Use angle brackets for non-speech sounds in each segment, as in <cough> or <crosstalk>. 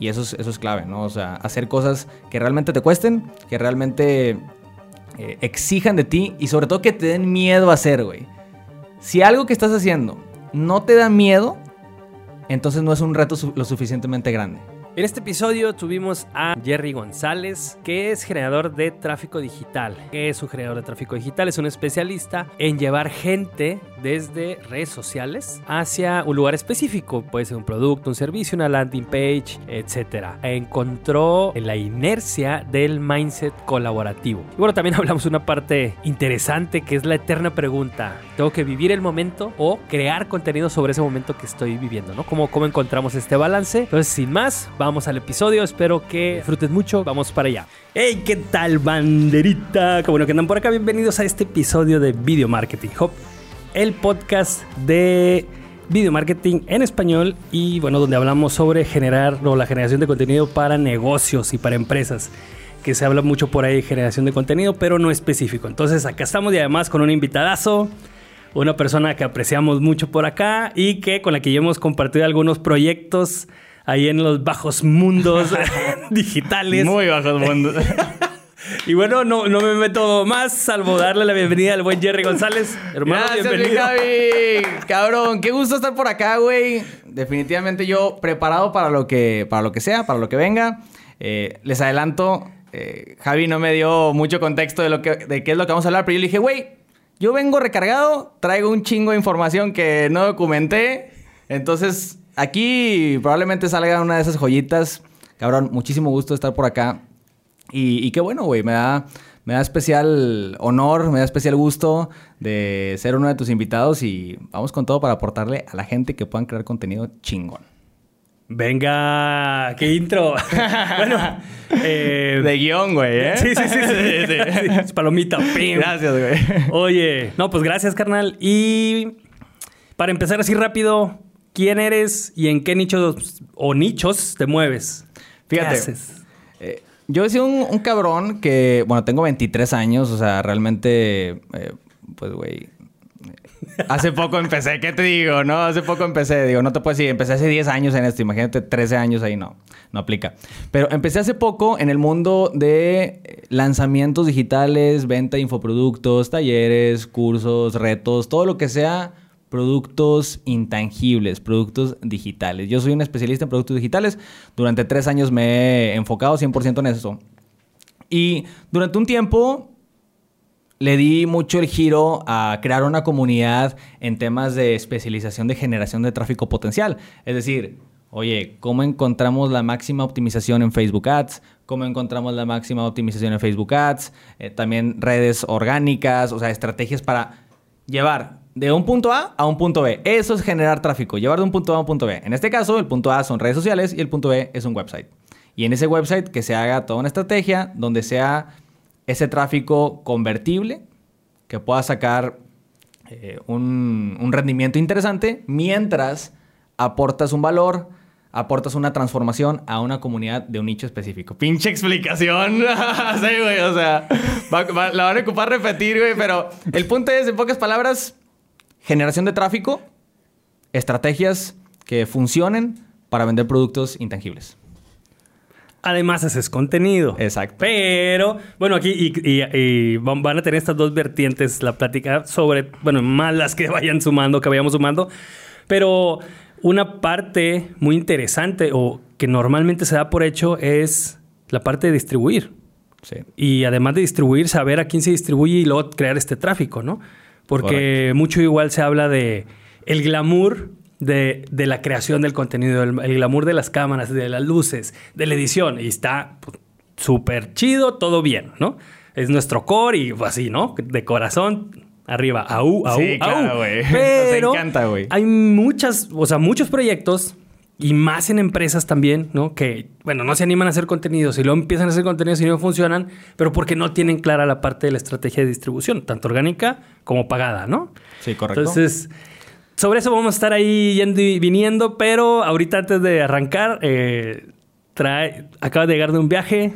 Y eso es, eso es clave, ¿no? O sea, hacer cosas que realmente te cuesten, que realmente eh, exijan de ti y sobre todo que te den miedo a hacer, güey. Si algo que estás haciendo no te da miedo, entonces no es un reto lo suficientemente grande. En este episodio tuvimos a Jerry González, que es generador de tráfico digital. ¿Qué es un generador de tráfico digital? Es un especialista en llevar gente desde redes sociales hacia un lugar específico. Puede ser un producto, un servicio, una landing page, etc. Encontró la inercia del mindset colaborativo. Y bueno, también <laughs> hablamos una parte interesante que es la eterna pregunta. ¿Tengo que vivir el momento o crear contenido sobre ese momento que estoy viviendo? ¿no? ¿Cómo, cómo encontramos este balance? Entonces, sin más, vamos al episodio. Espero que disfruten mucho. Vamos para allá. Hey, ¿qué tal, banderita? Qué bueno que andan por acá. Bienvenidos a este episodio de Video Marketing Hub, el podcast de video marketing en español y bueno, donde hablamos sobre generar o la generación de contenido para negocios y para empresas. Que se habla mucho por ahí de generación de contenido, pero no específico. Entonces, acá estamos y además con un invitadazo una persona que apreciamos mucho por acá y que con la que ya hemos compartido algunos proyectos ahí en los bajos mundos <laughs> digitales. Muy bajos mundos. <laughs> Y bueno, no, no me meto más, salvo darle la bienvenida al buen Jerry González. Hermano, Gracias, bienvenido. Javi. Cabrón, qué gusto estar por acá, güey. Definitivamente yo preparado para lo que, para lo que sea, para lo que venga. Eh, les adelanto, eh, Javi no me dio mucho contexto de, lo que, de qué es lo que vamos a hablar, pero yo le dije, güey, yo vengo recargado, traigo un chingo de información que no documenté. Entonces, aquí probablemente salga una de esas joyitas. Cabrón, muchísimo gusto estar por acá. Y, qué bueno, güey. Me da, me da especial honor, me da especial gusto de ser uno de tus invitados. Y vamos con todo para aportarle a la gente que puedan crear contenido chingón. Venga, qué intro. <laughs> bueno, eh, de guion, güey, ¿eh? Sí, sí, sí. sí, <laughs> Palomita. Gracias, güey. Oye, no, pues gracias, carnal. Y para empezar así rápido, quién eres y en qué nichos o nichos te mueves. Fíjate. Eh, yo he sido un, cabrón que, bueno, tengo 23 años, o sea, realmente, eh, pues, güey. Hace poco empecé, ¿qué te digo? No, hace poco empecé, digo, no te puedo decir, empecé hace 10 años en esto, imagínate 13 años ahí, no, no aplica. Pero empecé hace poco en el mundo de lanzamientos digitales, venta de infoproductos, talleres, cursos, retos, todo lo que sea productos intangibles, productos digitales. Yo soy un especialista en productos digitales. Durante tres años me he enfocado 100% en eso. Y durante un tiempo le di mucho el giro a crear una comunidad en temas de especialización de generación de tráfico potencial. Es decir, oye, ¿cómo encontramos la máxima optimización en Facebook Ads? ¿Cómo encontramos la máxima optimización en Facebook Ads? Eh, también redes orgánicas, o sea, estrategias para llevar de un punto A a un punto B. Eso es generar tráfico, llevar de un punto A a un punto B. En este caso, el punto A son redes sociales y el punto B es un website. Y en ese website que se haga toda una estrategia donde sea ese tráfico convertible, que pueda sacar eh, un, un rendimiento interesante mientras aportas un valor, aportas una transformación a una comunidad de un nicho específico. Pinche explicación. <laughs> sí, güey, o sea, la van a ocupar repetir, güey, pero el punto es, en pocas palabras, generación de tráfico, estrategias que funcionen para vender productos intangibles. Además, haces contenido. Exacto. Pero, bueno, aquí y, van a tener estas dos vertientes, la plática sobre, bueno, más las que <laughs> vayan sumando, que vayamos sumando. Pero una parte muy interesante o que normalmente se da por hecho es la parte de distribuir. Sí. Y además de distribuir, saber a quién se distribuye y luego crear este tráfico, ¿no? Porque mucho igual se habla de el glamour de, la creación del contenido, el, glamour de las cámaras, de las luces, de la edición. Y está pues, súper chido, todo bien, ¿no? Es nuestro core y así, ¿no? De corazón, arriba, au, au, sí, claro. <laughs> Pero encanta, güey. Hay muchas, o sea, muchos proyectos y más en empresas también, ¿no? Que, bueno, no se animan a hacer contenidos y luego empiezan a hacer contenidos y no funcionan, pero porque no tienen clara la parte de la estrategia de distribución, tanto orgánica como pagada, ¿no? Sí, correcto. Entonces, sobre eso vamos a estar ahí yendo y viniendo, pero ahorita antes de arrancar, eh, trae, acaba de llegar de un viaje,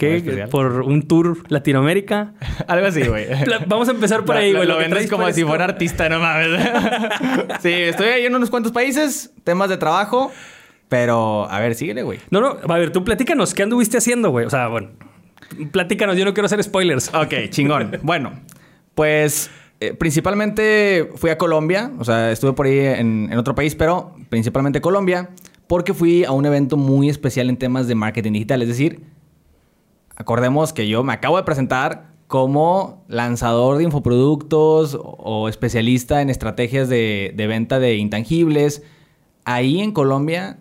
¿Qué? Por un tour Latinoamérica. <laughs> Algo así, güey. <laughs> Vamos a empezar por ahí, güey. Lo, vendes como si fuera artista, no mames. <laughs> sí, estoy ahí en unos cuantos países, temas de trabajo. Pero, a ver, síguele, güey. No, no, a ver, tú platícanos, ¿qué anduviste haciendo, güey? O sea, bueno, platícanos, yo no quiero hacer spoilers. Ok, chingón. bueno, pues eh, principalmente fui a Colombia, o sea, estuve por ahí en, en otro país, pero principalmente Colombia, porque fui a un evento muy especial en temas de marketing digital. Es decir, acordemos que yo me acabo de presentar como lanzador de infoproductos o especialista en estrategias de, de venta de intangibles. Ahí en Colombia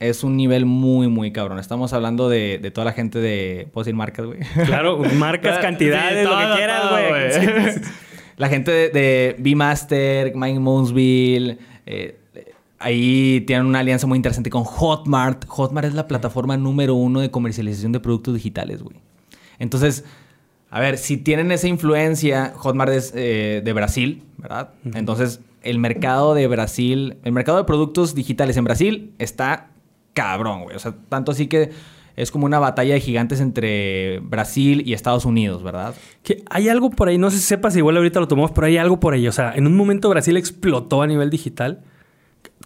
es un nivel muy, muy cabrón. Estamos hablando de, de toda la gente de... ¿Puedo decir marcas, güey? Claro, marcas, <laughs> cantidades, Sí, lo que quieras, güey. Sí. <laughs> La gente de, de B-Master, Mike Moonsville, eh, ahí tienen una alianza muy interesante con Hotmart. Hotmart es la plataforma número uno de comercialización de productos digitales, güey. Entonces, a ver, si tienen esa influencia, Hotmart es eh, de Brasil, ¿verdad? Entonces, el mercado de Brasil, el mercado de productos digitales en Brasil está cabrón, güey. O sea, tanto así que es como una batalla de gigantes entre Brasil y Estados Unidos, ¿verdad? Que hay algo por ahí, no sé si sepas, igual ahorita lo tomamos, pero hay algo por ahí. O sea, en un momento Brasil explotó a nivel digital,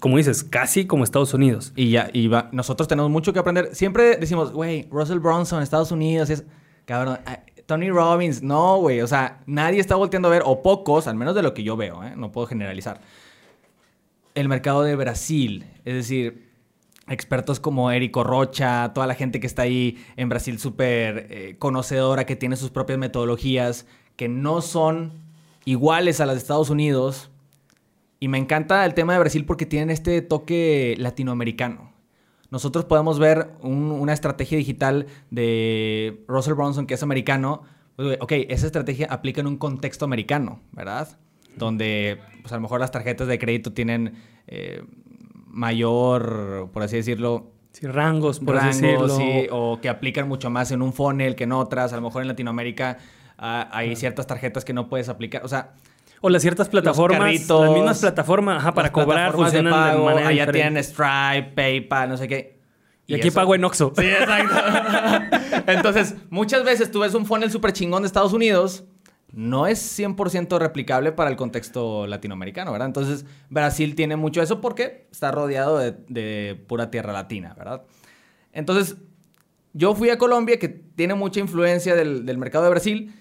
como dices, casi como Estados Unidos. Y ya, y va- nosotros tenemos mucho que aprender. Siempre decimos, güey, Russell Bronson, Estados Unidos, es. Cabrón, Tony Robbins, no, güey. O sea, nadie está volteando a ver, o pocos, al menos de lo que yo veo, ¿eh? No puedo generalizar. El mercado de Brasil, es decir, expertos como Érico Rocha, toda la gente que está ahí en Brasil súper eh, conocedora, que tiene sus propias metodologías, que no son iguales a las de Estados Unidos. Y me encanta el tema de Brasil porque tienen este toque latinoamericano. Nosotros podemos ver un- una estrategia digital de Russell Bronson, que es americano. Ok, esa estrategia aplica en un contexto americano, ¿verdad? Donde, pues a lo mejor las tarjetas de crédito tienen eh, mayor, por así decirlo, Sí, rangos, por así rangos, decirlo. sí, o que aplican mucho más en un funnel que en otras. A lo mejor en Latinoamérica ah, hay ciertas tarjetas que no puedes aplicar. O sea, O las ciertas plataformas, carritos, las mismas plataformas, ajá, para cobrar de funcionan de, pago, manera allá diferente. tienen Stripe, PayPal, no sé qué. Y aquí eso- pago en Oxxo. Sí, exacto. <laughs> Entonces, muchas veces tú ves un funnel súper chingón de Estados Unidos, no es 100% replicable para el contexto latinoamericano, ¿verdad? Entonces, Brasil tiene mucho eso porque está rodeado de, de pura tierra latina, ¿verdad? Entonces, yo fui a Colombia, que tiene mucha influencia del, del mercado de Brasil,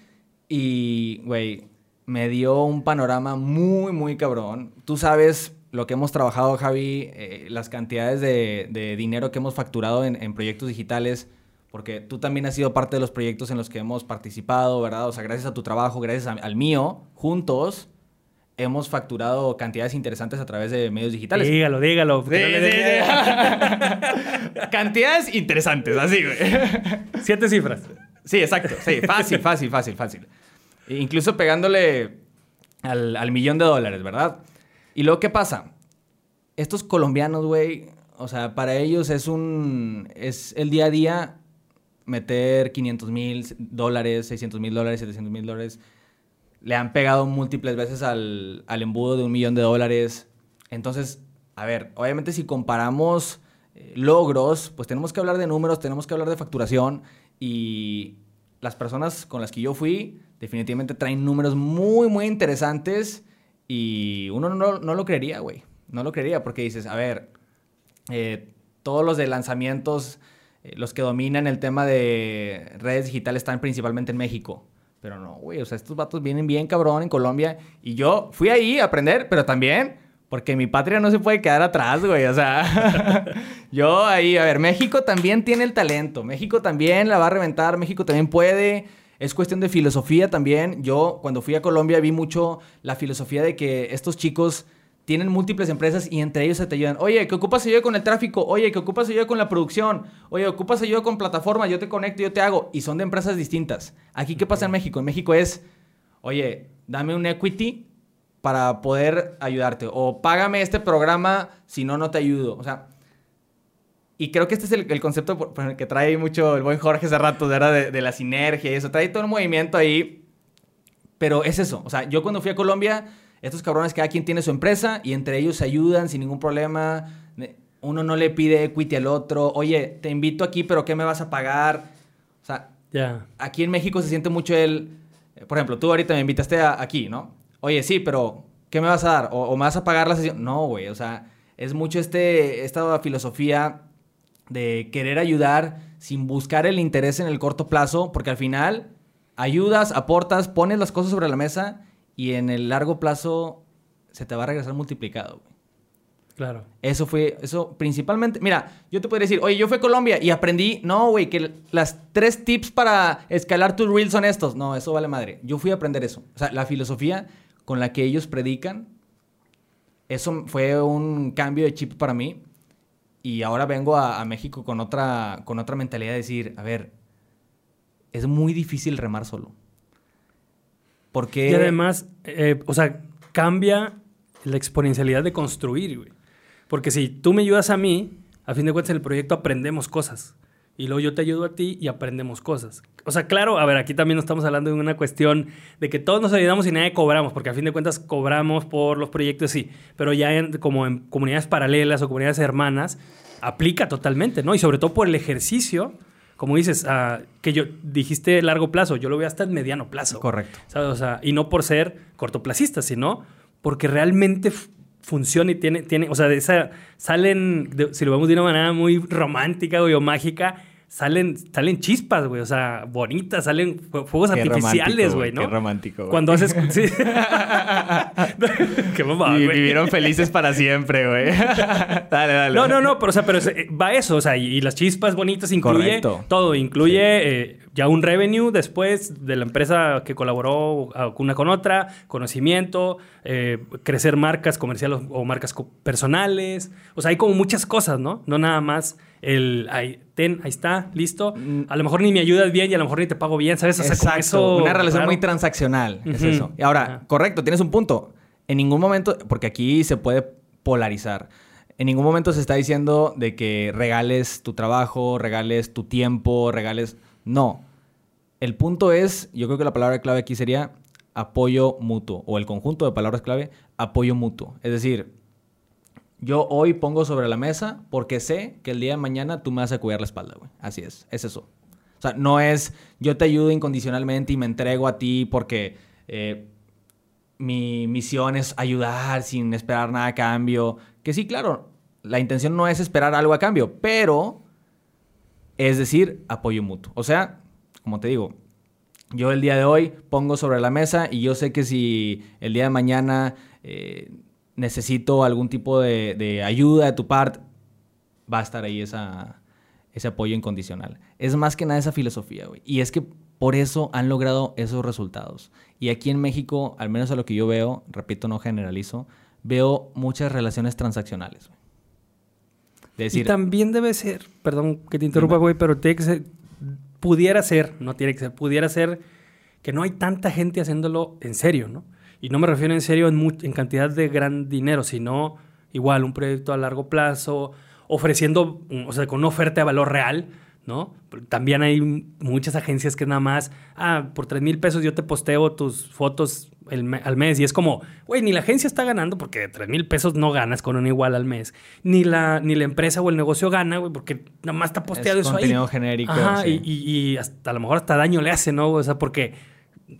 y, güey, me dio un panorama muy, muy cabrón. Tú sabes lo que hemos trabajado, Javi, eh, las cantidades de, de dinero que hemos facturado en, en proyectos digitales, porque tú también has sido parte de los proyectos en los que hemos participado, ¿verdad? O sea, gracias a tu trabajo, gracias a- al mío, juntos hemos facturado cantidades interesantes a través de medios digitales. Dígalo, dígalo. que no le dé- <laughs> cantidades interesantes, así, güey. Siete cifras. Sí, exacto. Sí, fácil, fácil, fácil, fácil. E Incluso pegándole al, al millón de dólares, ¿verdad? Y luego, ¿qué pasa? Estos colombianos, güey, o sea, para ellos es un... Es el día a día meter 500 mil dólares, 600 mil dólares, 700 mil dólares. Le han pegado múltiples veces al, al embudo de un millón de dólares. Entonces, a ver, obviamente si comparamos eh, logros, pues tenemos que hablar de números, tenemos que hablar de facturación y las personas con las que yo fui definitivamente traen números muy, muy interesantes y uno no, no lo creería, güey. No lo creería porque dices, a ver, eh, todos los de lanzamientos, eh, los que dominan el tema de redes digitales están principalmente en México. Pero no, güey, o sea, estos vatos vienen bien cabrón en Colombia. Y yo fui ahí a aprender, pero también porque mi patria no se puede quedar atrás, güey. O sea, <laughs> yo ahí, a ver, México también tiene el talento. México también la va a reventar, México también puede. Es cuestión de filosofía también. Yo cuando fui a Colombia vi mucho la filosofía de que estos chicos tienen múltiples empresas y entre ellos se te ayudan. Oye, ¿qué ocupas ayuda con el tráfico? Oye, ¿qué ocupas ayuda con la producción? Oye, ¿ocupas ayuda con plataformas? Yo te conecto, yo te hago. Y son de empresas distintas. Aquí, ¿qué pasa en México? En México es, oye, dame un equity para poder ayudarte. O págame este programa, si no, no te ayudo. O sea, y creo que este es el, el concepto por- por el que trae mucho el buen Jorge hace rato, ¿verdad? De, de la sinergia y eso. Trae todo el movimiento ahí. Pero es eso. O sea, yo cuando fui a Colombia, estos cabrones, cada quien tiene su empresa y entre ellos se ayudan sin ningún problema. Uno no le pide equity al otro. Oye, te invito aquí, pero ¿qué me vas a pagar? O sea, Ya. aquí en México se siente mucho el... eh, Por ejemplo, tú ahorita me invitaste a- aquí, ¿no? Oye, sí, pero ¿qué me vas a dar? ¿O, o me vas a pagar la sesión? No, güey, o sea, es mucho este, esta filosofía de querer ayudar sin buscar el interés en el corto plazo, porque al final ayudas, aportas, pones las cosas sobre la mesa y en el largo plazo se te va a regresar multiplicado. Güey. Claro. Eso fue, eso principalmente. Mira, yo te podría decir, oye, yo fui a Colombia y aprendí, no, güey, que las tres tips para escalar tus reels son estos. No, eso vale madre. Yo fui a aprender eso. O sea, la filosofía con la que ellos predican, eso fue un cambio de chip para mí. Y ahora vengo a, México con otra, con otra mentalidad de decir, a ver, es muy difícil remar solo. Porque... Y además, eh, o sea, cambia la exponencialidad de construir, güey. Porque si tú me ayudas a mí, a fin de cuentas en el proyecto aprendemos cosas. Y luego yo te ayudo a ti y aprendemos cosas. O sea, claro, a ver, aquí también no estamos hablando de una cuestión de que todos nos ayudamos y nadie cobramos, porque a fin de cuentas cobramos por los proyectos, sí. Pero ya en, como en comunidades paralelas o comunidades hermanas, aplica totalmente, ¿no? Y sobre todo por el ejercicio, como dices, uh, que yo dijiste largo plazo, yo lo veo hasta en mediano plazo. Correcto. ¿sabes? O sea, y no por ser cortoplacista, sino porque realmente funciona y tiene, tiene o sea, de esa, salen, de, si lo vemos de una manera muy romántica o mágica, salen, salen chispas, güey, o sea, bonitas, salen fuegos Qué artificiales, güey, ¿no? Qué romántico, güey. Cuando haces... <laughs> Sí. <laughs> Qué mamá, Y vivieron felices para siempre, güey. <laughs> dale, dale. No, no, no, pero, o sea, pero va eso, o sea, y, y las chispas bonitas incluye Correcto. todo, incluye eh, ya un revenue después de la empresa que colaboró una con otra, conocimiento, eh, crecer marcas comerciales o marcas personales, o sea, hay como muchas cosas, ¿no? No nada más el, ahí, ten, ahí está, listo, a lo mejor ni me ayudas bien y a lo mejor ni te pago bien, ¿sabes? O sea, Exacto. eso, Una relación claro. muy transaccional. Es eso. Y ahora, correcto, tienes un punto. En ningún momento, porque aquí se puede polarizar. En ningún momento se está diciendo de que regales tu trabajo, regales tu tiempo, regales. No. El punto es, yo creo que la palabra clave aquí sería apoyo mutuo. O el conjunto de palabras clave, apoyo mutuo. Es decir, yo hoy pongo sobre la mesa porque sé que el día de mañana tú me vas a cuidar la espalda, güey. Así es, es eso. O sea, no es yo te ayudo incondicionalmente y me entrego a ti porque eh, mi misión es ayudar sin esperar nada a cambio. Que sí, claro, la intención no es esperar algo a cambio, pero es decir, apoyo mutuo. O sea, como te digo, yo el día de hoy pongo sobre la mesa y yo sé que si el día de mañana eh, necesito algún tipo de, de ayuda de tu parte, va a estar ahí esa, ese apoyo incondicional. Es más que nada esa filosofía, güey. Y es que por eso han logrado esos resultados. Y aquí en México, al menos a lo que yo veo, repito, no generalizo, veo muchas relaciones transaccionales, güey. De y decir, también debe ser, perdón que te interrumpa, güey, pero tiene que ser, pudiera ser, no tiene que ser, pudiera ser que no hay tanta gente haciéndolo en serio, ¿no? Y no me refiero en serio en, mu- en cantidad de gran dinero, sino igual un proyecto a largo plazo, ofreciendo, mm, o sea, con una oferta de valor real, ¿no? También hay muchas agencias que nada más, ah, por 3 mil pesos yo te posteo tus fotos el me- al mes. Y es como, güey, ni la agencia está ganando porque de 3 mil pesos no ganas con un igual al mes. Ni la, ni la empresa o el negocio gana, güey, porque nada más está posteado Es eso contenido ahí. genérico, Ajá, sí. y, y- y hasta a lo mejor hasta daño le hace, ¿no? O sea, porque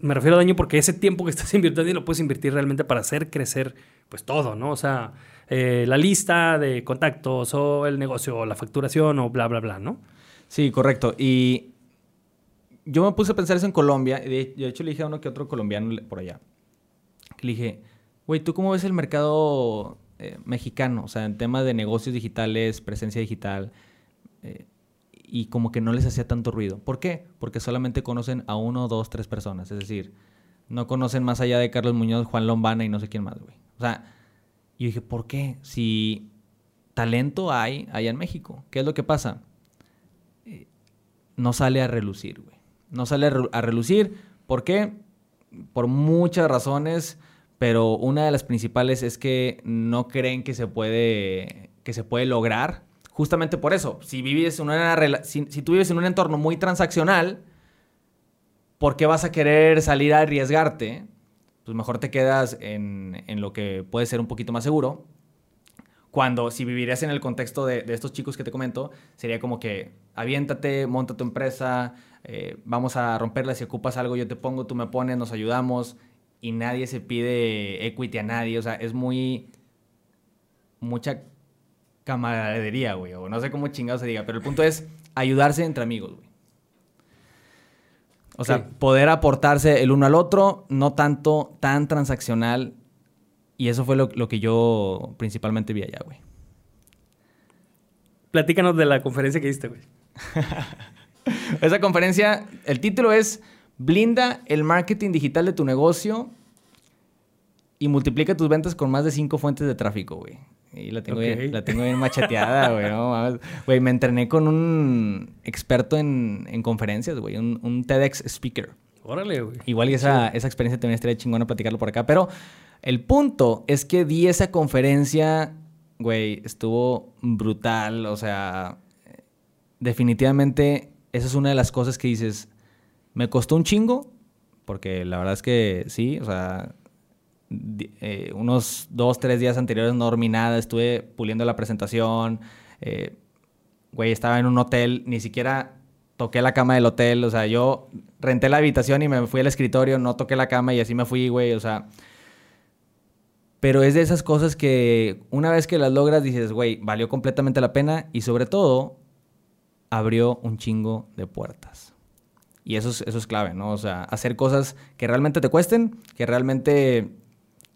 me refiero a daño porque ese tiempo que estás <laughs> invirtiendo lo puedes invertir realmente para hacer crecer, pues todo, ¿no? O sea, eh, la lista de contactos o el negocio o la facturación o bla, bla, bla, ¿no? Sí, correcto. Y yo me puse a pensar eso en Colombia. y De, hecho, le dije a uno que otro colombiano por allá. Le dije, güey, ¿tú cómo ves el mercado eh, mexicano? O sea, en temas de negocios digitales, presencia digital. eh, y como que no les hacía tanto ruido. ¿Por qué? Porque solamente conocen a uno, dos, tres personas. Es decir, no conocen más allá de Carlos Muñoz, Juan Lombana y no sé quién más, güey. O sea, y dije, ¿por qué? Si talento hay allá en México. ¿Qué es lo que pasa? no sale a relucir, güey. No sale a, a relucir. ¿Por qué? Por muchas razones, pero una de las principales es que no creen que se puede, que se puede lograr. Justamente por eso, si, vives en una si, tú vives en un entorno muy transaccional, ¿por qué vas a querer salir a arriesgarte? Pues mejor te quedas en, en lo que puede ser un poquito más seguro. Cuando si vivirías en el contexto de, de estos chicos que te comento, sería como que aviéntate, monta tu empresa, eh, vamos a romperla, si ocupas algo yo te pongo, tú me pones, nos ayudamos y nadie se pide equity a nadie, o sea, es muy mucha camaradería, güey. O no sé cómo chingado se diga. Pero el punto es ayudarse entre amigos, güey. O sea, Sí. poder aportarse el uno al otro, no tanto tan transaccional. Y eso fue lo, lo que yo principalmente vi allá, güey. Platícanos de la conferencia que diste, güey. <laughs> Esa conferencia, el título es Blinda el marketing digital de tu negocio y multiplica tus ventas con más de cinco fuentes de tráfico, güey. Y la tengo, bien, la tengo bien macheteada, <laughs> güey. no mames. Güey, me entrené con un experto en, en conferencias, güey. Un, un TEDx speaker. Órale, güey. Igual y esa, esa experiencia también estaría chingona platicarlo por acá. Pero el punto es que di esa conferencia, güey, estuvo brutal. O sea, definitivamente esa es una de las cosas que dices, me costó un chingo, porque la verdad es que sí, o sea, eh, unos dos, tres días anteriores no dormí nada, estuve puliendo la presentación, eh, güey, estaba en un hotel, ni siquiera toqué la cama del hotel, o sea, yo renté la habitación y me fui al escritorio, no toqué la cama y así me fui, güey, o sea... Pero es de esas cosas que una vez que las logras dices, güey, valió completamente la pena y sobre todo abrió un chingo de puertas. Y eso es, eso es clave, ¿no? O sea, hacer cosas que realmente te cuesten, que realmente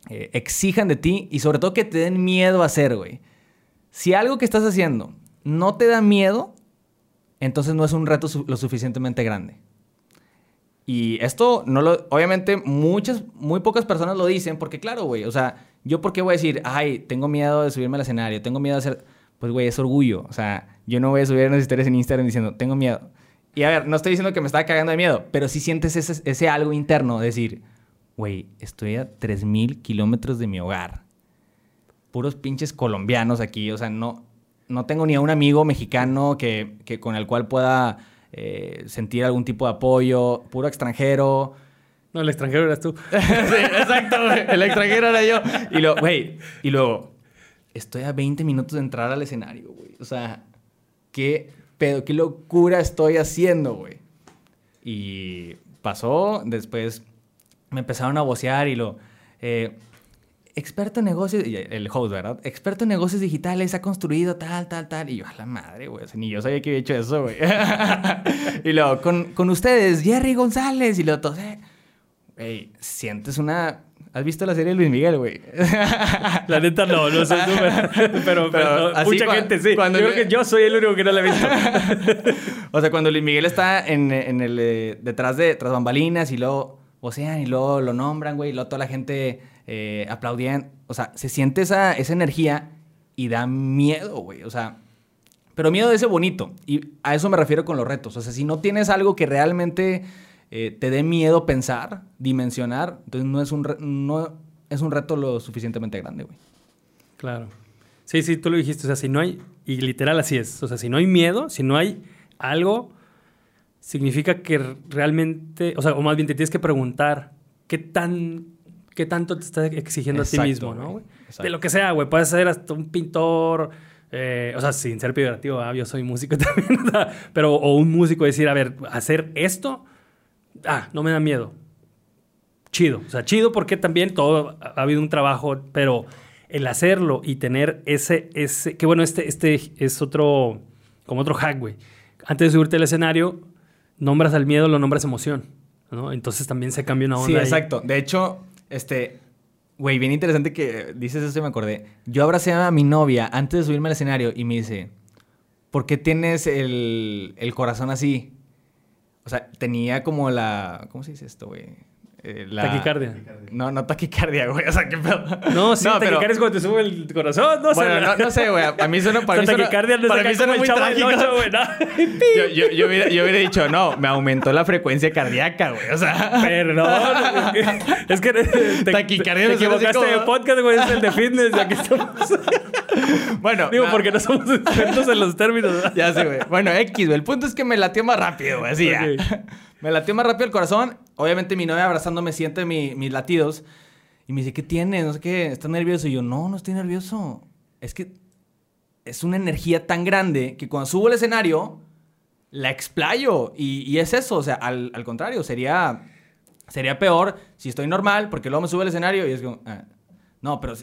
eh, exijan de ti y sobre todo que te den miedo a hacer, güey. Si algo que estás haciendo no te da miedo, entonces no es un reto lo suficientemente grande. Y esto no lo, obviamente muchas, muy pocas personas lo dicen porque claro, güey, o sea, yo por qué voy a decir, ay, tengo miedo de subirme al escenario, tengo miedo de hacer, pues güey, es orgullo, o sea, yo no voy a subir unas historias en Instagram diciendo, tengo miedo. Y a ver, no estoy diciendo que me estaba cagando de miedo, pero sí sientes ese, ese algo interno, de decir, güey, estoy a 3.000 kilómetros de mi hogar. Puros pinches colombianos aquí, o sea, no, no tengo ni a un amigo mexicano que, que con el cual pueda eh, sentir algún tipo de apoyo, puro extranjero. No, el extranjero eras tú. <laughs> sí, exacto, güey. El extranjero era yo. Y luego, güey, y luego, estoy a 20 minutos de entrar al escenario, güey. O sea, qué pedo, qué locura estoy haciendo, güey. Y pasó, después me empezaron a vocear y lo... eh, experto en negocios, el host, ¿verdad? Experto en negocios digitales, ha construido tal, tal, tal. Y yo, a la madre, güey. O sea, ni yo sabía que había hecho eso, güey. <laughs> y luego, con, con ustedes, Jerry González. Y luego, todos, eh, güey, sientes una... ¿Has visto la serie de Luis Miguel, güey? <laughs> La neta no, no sé tú, pero, <laughs> pero, pero así mucha gente sí. cuando yo creo que yo soy el único que no la he visto. o sea, cuando Luis Miguel está en, en el, eh, detrás de tras bambalinas y luego vocean y luego lo nombran, güey, y luego toda la gente eh, aplaudían. O sea, se siente esa, esa energía y da miedo, güey. O sea, pero miedo de ese bonito. Y a eso me refiero con los retos. O sea, si no tienes algo que realmente eh, te dé miedo pensar, dimensionar, entonces no es un, re- no es un reto lo suficientemente grande, güey. Claro. Sí, sí, tú lo dijiste. O sea, si no hay, y literal así es. O sea, si no hay miedo, si no hay algo, significa que realmente, o sea, o más bien te tienes que preguntar qué tan, qué tanto te está exigiendo a ti mismo, ¿no? güey. De lo que sea, güey. Puedes ser hasta un pintor, eh, o sea, sin ser peyorativo, ah, yo soy músico <laughs> también, o sea, pero, o un músico decir, a ver, hacer esto, ah, no me da miedo. Chido, o sea, chido porque también todo ha ha habido un trabajo, pero el hacerlo y tener ese, ese, que bueno, este, este es otro, como otro hack, güey. Antes de subirte al escenario, nombras al miedo, lo nombras emoción, ¿no? Entonces también se cambia una onda. Sí, ahí. exacto. De hecho, este, güey, bien interesante que dices eso y me acordé. Yo abracé a mi novia antes de subirme al escenario y me dice, ¿por qué tienes el, el corazón así? O sea, tenía como la, ¿cómo se dice esto, güey? Eh, la- Taquicardia. No, no taquicardia, güey. O sea, qué pedo. No, sí, taquicardia es cuando te sube el corazón, no sé. Bueno, no, no sé, güey. A mí suena, para La mí suena, taquicardia no para mí suena muy trágico. güey. <laughs> Yo, yo, yo hubiera, yo hubiera dicho, no, me aumentó la frecuencia cardíaca, güey. O sea... Perdón. es que te, Taquicardia te suena equivocaste como- de podcast, güey. Es el de fitness. Ya que estamos... Bueno, Digo, na- porque no somos expertos en los términos. Ya sé, güey. Bueno, X, güey. El punto es que me latió más rápido, güey. Así, ya. Ok. Me latió más rápido el corazón. Obviamente mi novia abrazándome siente mi- mis latidos. Y me dice, ¿qué tienes? No sé qué. ¿Estás nervioso? Y yo, no, no estoy nervioso. Es que es una energía tan grande que cuando subo al escenario, la explayo. Y, y es eso. O sea, al, contrario, sería, sería peor si estoy normal, porque luego me subo al escenario y es como, ah, no, pero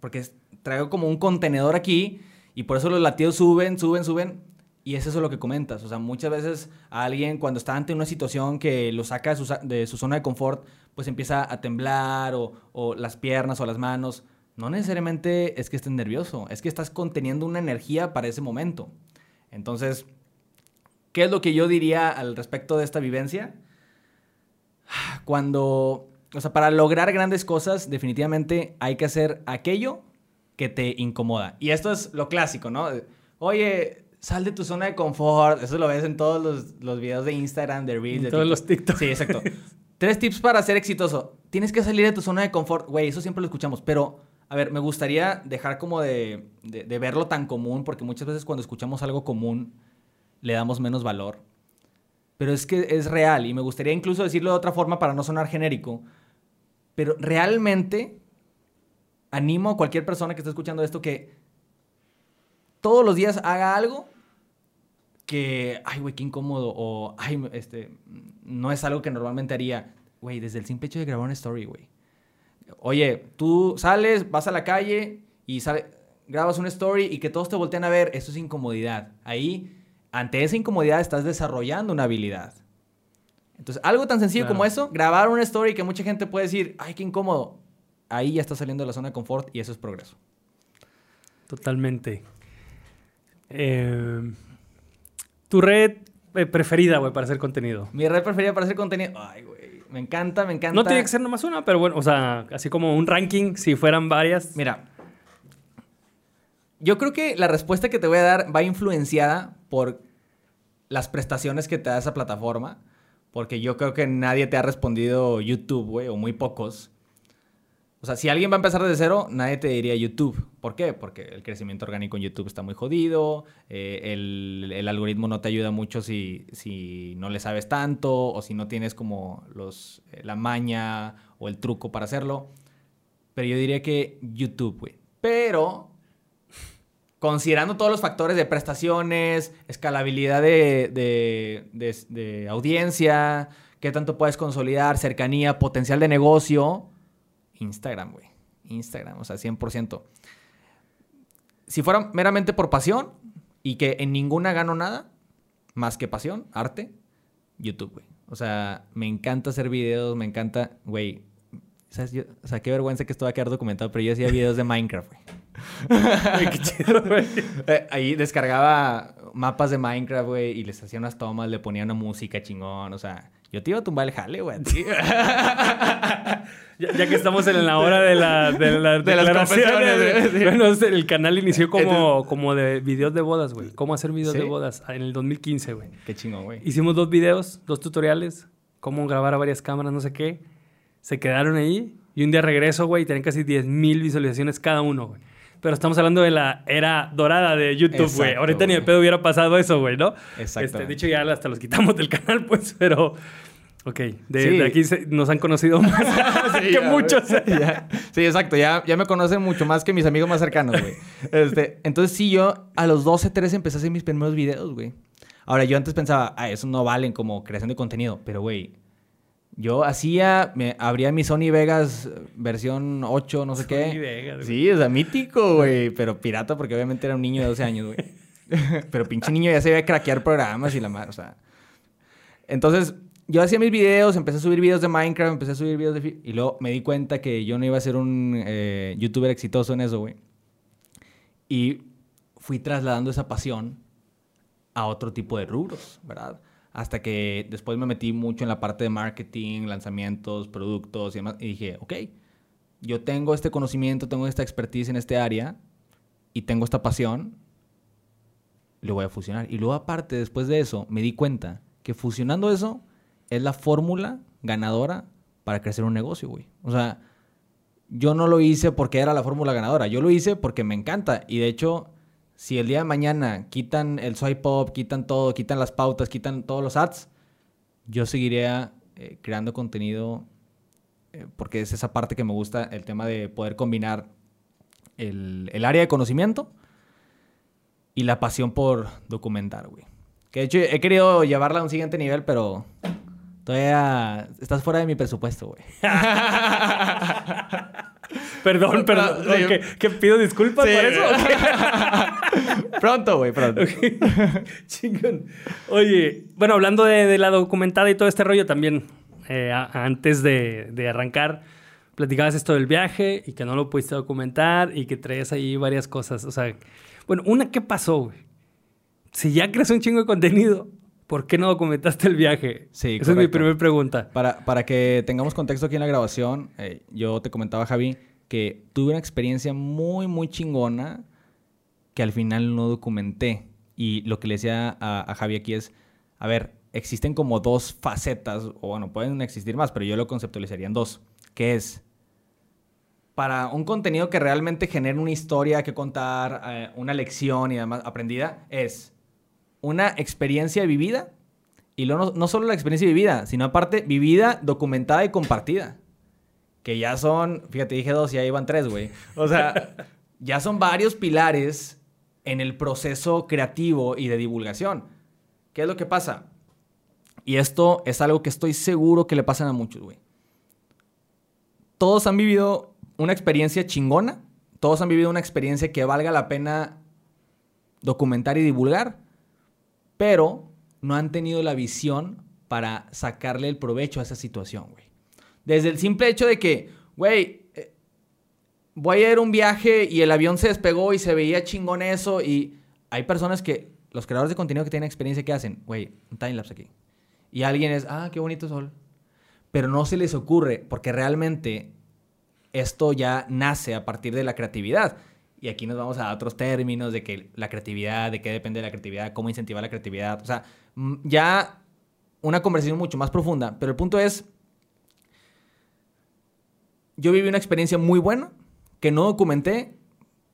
porque traigo como un contenedor aquí Y por eso los latidos suben, suben, suben. Y es eso lo que comentas. O sea, muchas veces a alguien cuando está ante una situación que lo saca de su, de su zona de confort, pues empieza a temblar o, o, las piernas o las manos. No necesariamente es que estés nervioso, es que estás conteniendo una energía para ese momento. Entonces, ¿qué es lo que yo diría al respecto de esta vivencia? Cuando, o sea, para lograr grandes cosas, definitivamente hay que hacer aquello que te incomoda. Y esto es lo clásico, ¿no? Oye, sal de tu zona de confort. Eso lo ves en todos los, los videos de Instagram, de Reels. En todos los TikTok. Sí, exacto. <laughs> Tres tips para ser exitoso. Tienes que salir de tu zona de confort. Güey, eso siempre lo escuchamos. Pero, a ver, me gustaría dejar como de, de, de, verlo tan común, porque muchas veces cuando escuchamos algo común, le damos menos valor. Pero es que es real. Y me gustaría incluso decirlo de otra forma para no sonar genérico. Pero realmente animo a cualquier persona que esté escuchando esto que todos los días haga algo que, ay, güey, qué incómodo, o, ay, este, no es algo que normalmente haría, güey, desde el simple hecho de grabar una story, güey. Oye, tú sales, vas a la calle y sale, grabas una story y que todos te voltean a ver, eso es incomodidad. Ahí, ante esa incomodidad, estás desarrollando una habilidad. Entonces, algo tan sencillo claro. como eso, grabar una story que mucha gente puede decir, ay, qué incómodo. Ahí ya está saliendo de la zona de confort y eso es progreso. Totalmente. Eh, tu red eh, preferida, güey, para hacer contenido. Mi red preferida para hacer contenido. Ay, güey. Me encanta, me encanta. No tiene que ser nomás una, pero bueno, o sea, así como un ranking, si fueran varias. Mira. Yo creo que la respuesta que te voy a dar va influenciada por las prestaciones que te da esa plataforma. Porque yo creo que nadie te ha respondido YouTube, güey, o muy pocos. Sea, si alguien va a empezar desde cero, nadie te diría YouTube. ¿Por qué? Porque el crecimiento orgánico en YouTube está muy jodido, eh, el, algoritmo no te ayuda mucho si, no le sabes tanto o si no tienes como los, eh, la maña o el truco para hacerlo. Pero yo diría que YouTube, güey. Pero, considerando todos los factores de prestaciones, escalabilidad de, de audiencia, qué tanto puedes consolidar, cercanía, potencial de negocio Instagram, güey. Instagram, o sea, 100%. Si fuera meramente por pasión y que en ninguna gano nada, más que pasión, arte, YouTube, güey. O sea, me encanta hacer videos, me encanta, güey. ¿Sabes? Yo, o sea, qué vergüenza que esto va a quedar documentado, pero yo hacía videos de Minecraft, güey. <laughs> qué chido, güey. Ahí descargaba mapas de Minecraft, güey, y les hacía unas tomas, le ponía una música chingón, o sea, yo te iba a tumbar el jale, güey. <laughs> Ya, ya, que estamos en la hora de, la, de, la, <laughs> de las confesiones. Bueno, el canal inició como, Entonces, como de videos de bodas, güey. Cómo hacer videos ¿sí? de bodas en el 2015, güey. Qué chingón, güey. Hicimos dos videos, dos tutoriales, cómo grabar a varias cámaras, no sé qué. Se quedaron ahí y un día regreso, güey, y tenían casi 10 mil visualizaciones cada uno, güey. Pero estamos hablando de la era dorada de YouTube, güey. Ahorita wey. ni el pedo hubiera pasado eso, güey, ¿no? Exacto. Este, de hecho, ya hasta los quitamos del <laughs> canal, pues, pero... Ok, de, sí. de aquí se, nos han conocido más <laughs> <laughs> sí, que ya, muchos. Ya. Sí, exacto, ya, ya me conocen mucho más que mis amigos más cercanos, güey. Este, entonces sí, yo a los 12, 13 empecé a hacer mis primeros videos, güey. Ahora, yo antes pensaba, ah, eso no valen como creación de contenido, pero, güey, yo hacía, me abría mi Sony Vegas versión 8, no sé Sony qué. Vegas, sí, o sea, mítico, güey, pero pirata porque obviamente era un niño de 12 años, güey. <laughs> pero pinche niño ya se iba a craquear programas y la madre, o sea. Entonces, yo hacía mis videos, empecé a subir videos de Minecraft, empecé a subir videos de... Y luego me di cuenta que yo no iba a ser un eh, youtuber exitoso en eso, güey. Y fui trasladando esa pasión a otro tipo de rubros, ¿verdad? Hasta que después me metí mucho en la parte de marketing, lanzamientos, productos y demás. Y dije, ok, yo tengo este conocimiento, tengo esta expertise en este área y tengo esta pasión, lo voy a fusionar. Y luego aparte, después de eso, me di cuenta que fusionando eso es la fórmula ganadora para crecer un negocio, güey. O sea, yo no lo hice porque era la fórmula ganadora. Yo lo hice porque me encanta. Y de hecho, si el día de mañana quitan el swipe up, quitan todo, quitan las pautas, quitan todos los ads, yo seguiría eh, creando contenido eh, porque es esa parte que me gusta, el tema de poder combinar el, el área de conocimiento y la pasión por documentar, güey. Que de hecho he querido llevarla a un siguiente nivel, pero Todavía estás fuera de mi presupuesto, güey. <laughs> Perdón, perdón. ¿Que, que pido disculpas Sí. por eso? <laughs> <laughs> pronto, güey, pronto. <laughs> Chingón. Oye, bueno, hablando de, de la documentada y todo este rollo también, eh, a- antes de, de arrancar, platicabas esto del viaje y que no lo pudiste documentar y que traes ahí varias cosas. O sea, bueno, una, ¿qué pasó, güey? Si ya crees un chingo de contenido, ¿por qué no documentaste el viaje? Sí, Esa es mi primera pregunta. Para, para que tengamos contexto aquí en la grabación, eh, yo te comentaba, Javi, que tuve una experiencia muy, muy chingona que al final no documenté. Y lo que le decía a, a Javi aquí es, a ver, existen como dos facetas, o bueno, pueden existir más, pero yo lo conceptualizaría en dos, que es para un contenido que realmente genere una historia que contar, eh, una lección y además aprendida, es una experiencia vivida y luego no, no solo la experiencia vivida, sino aparte vivida, documentada y compartida. Que ya son, fíjate, dije dos y ahí van tres, güey. O sea, <laughs> ya son varios pilares en el proceso creativo y de divulgación. ¿Qué es lo que pasa? Y esto es algo que estoy seguro que le pasan a muchos, güey. Todos han vivido una experiencia chingona, todos han vivido una experiencia que valga la pena documentar y divulgar, pero no han tenido la visión para sacarle el provecho a esa situación, güey. Desde el simple hecho de que, güey, voy a ir a un viaje y el avión se despegó y se veía chingón eso y hay personas que, los creadores de contenido que tienen experiencia, ¿qué hacen? Güey, un timelapse aquí. Y alguien es, ah, qué bonito sol. Pero no se les ocurre porque realmente esto ya nace a partir de la creatividad. Y aquí nos vamos a otros términos de que la creatividad, de qué depende de la creatividad, cómo incentivar la creatividad. O sea, mm, ya una conversación mucho más profunda. Pero el punto es, yo viví una experiencia muy buena que no documenté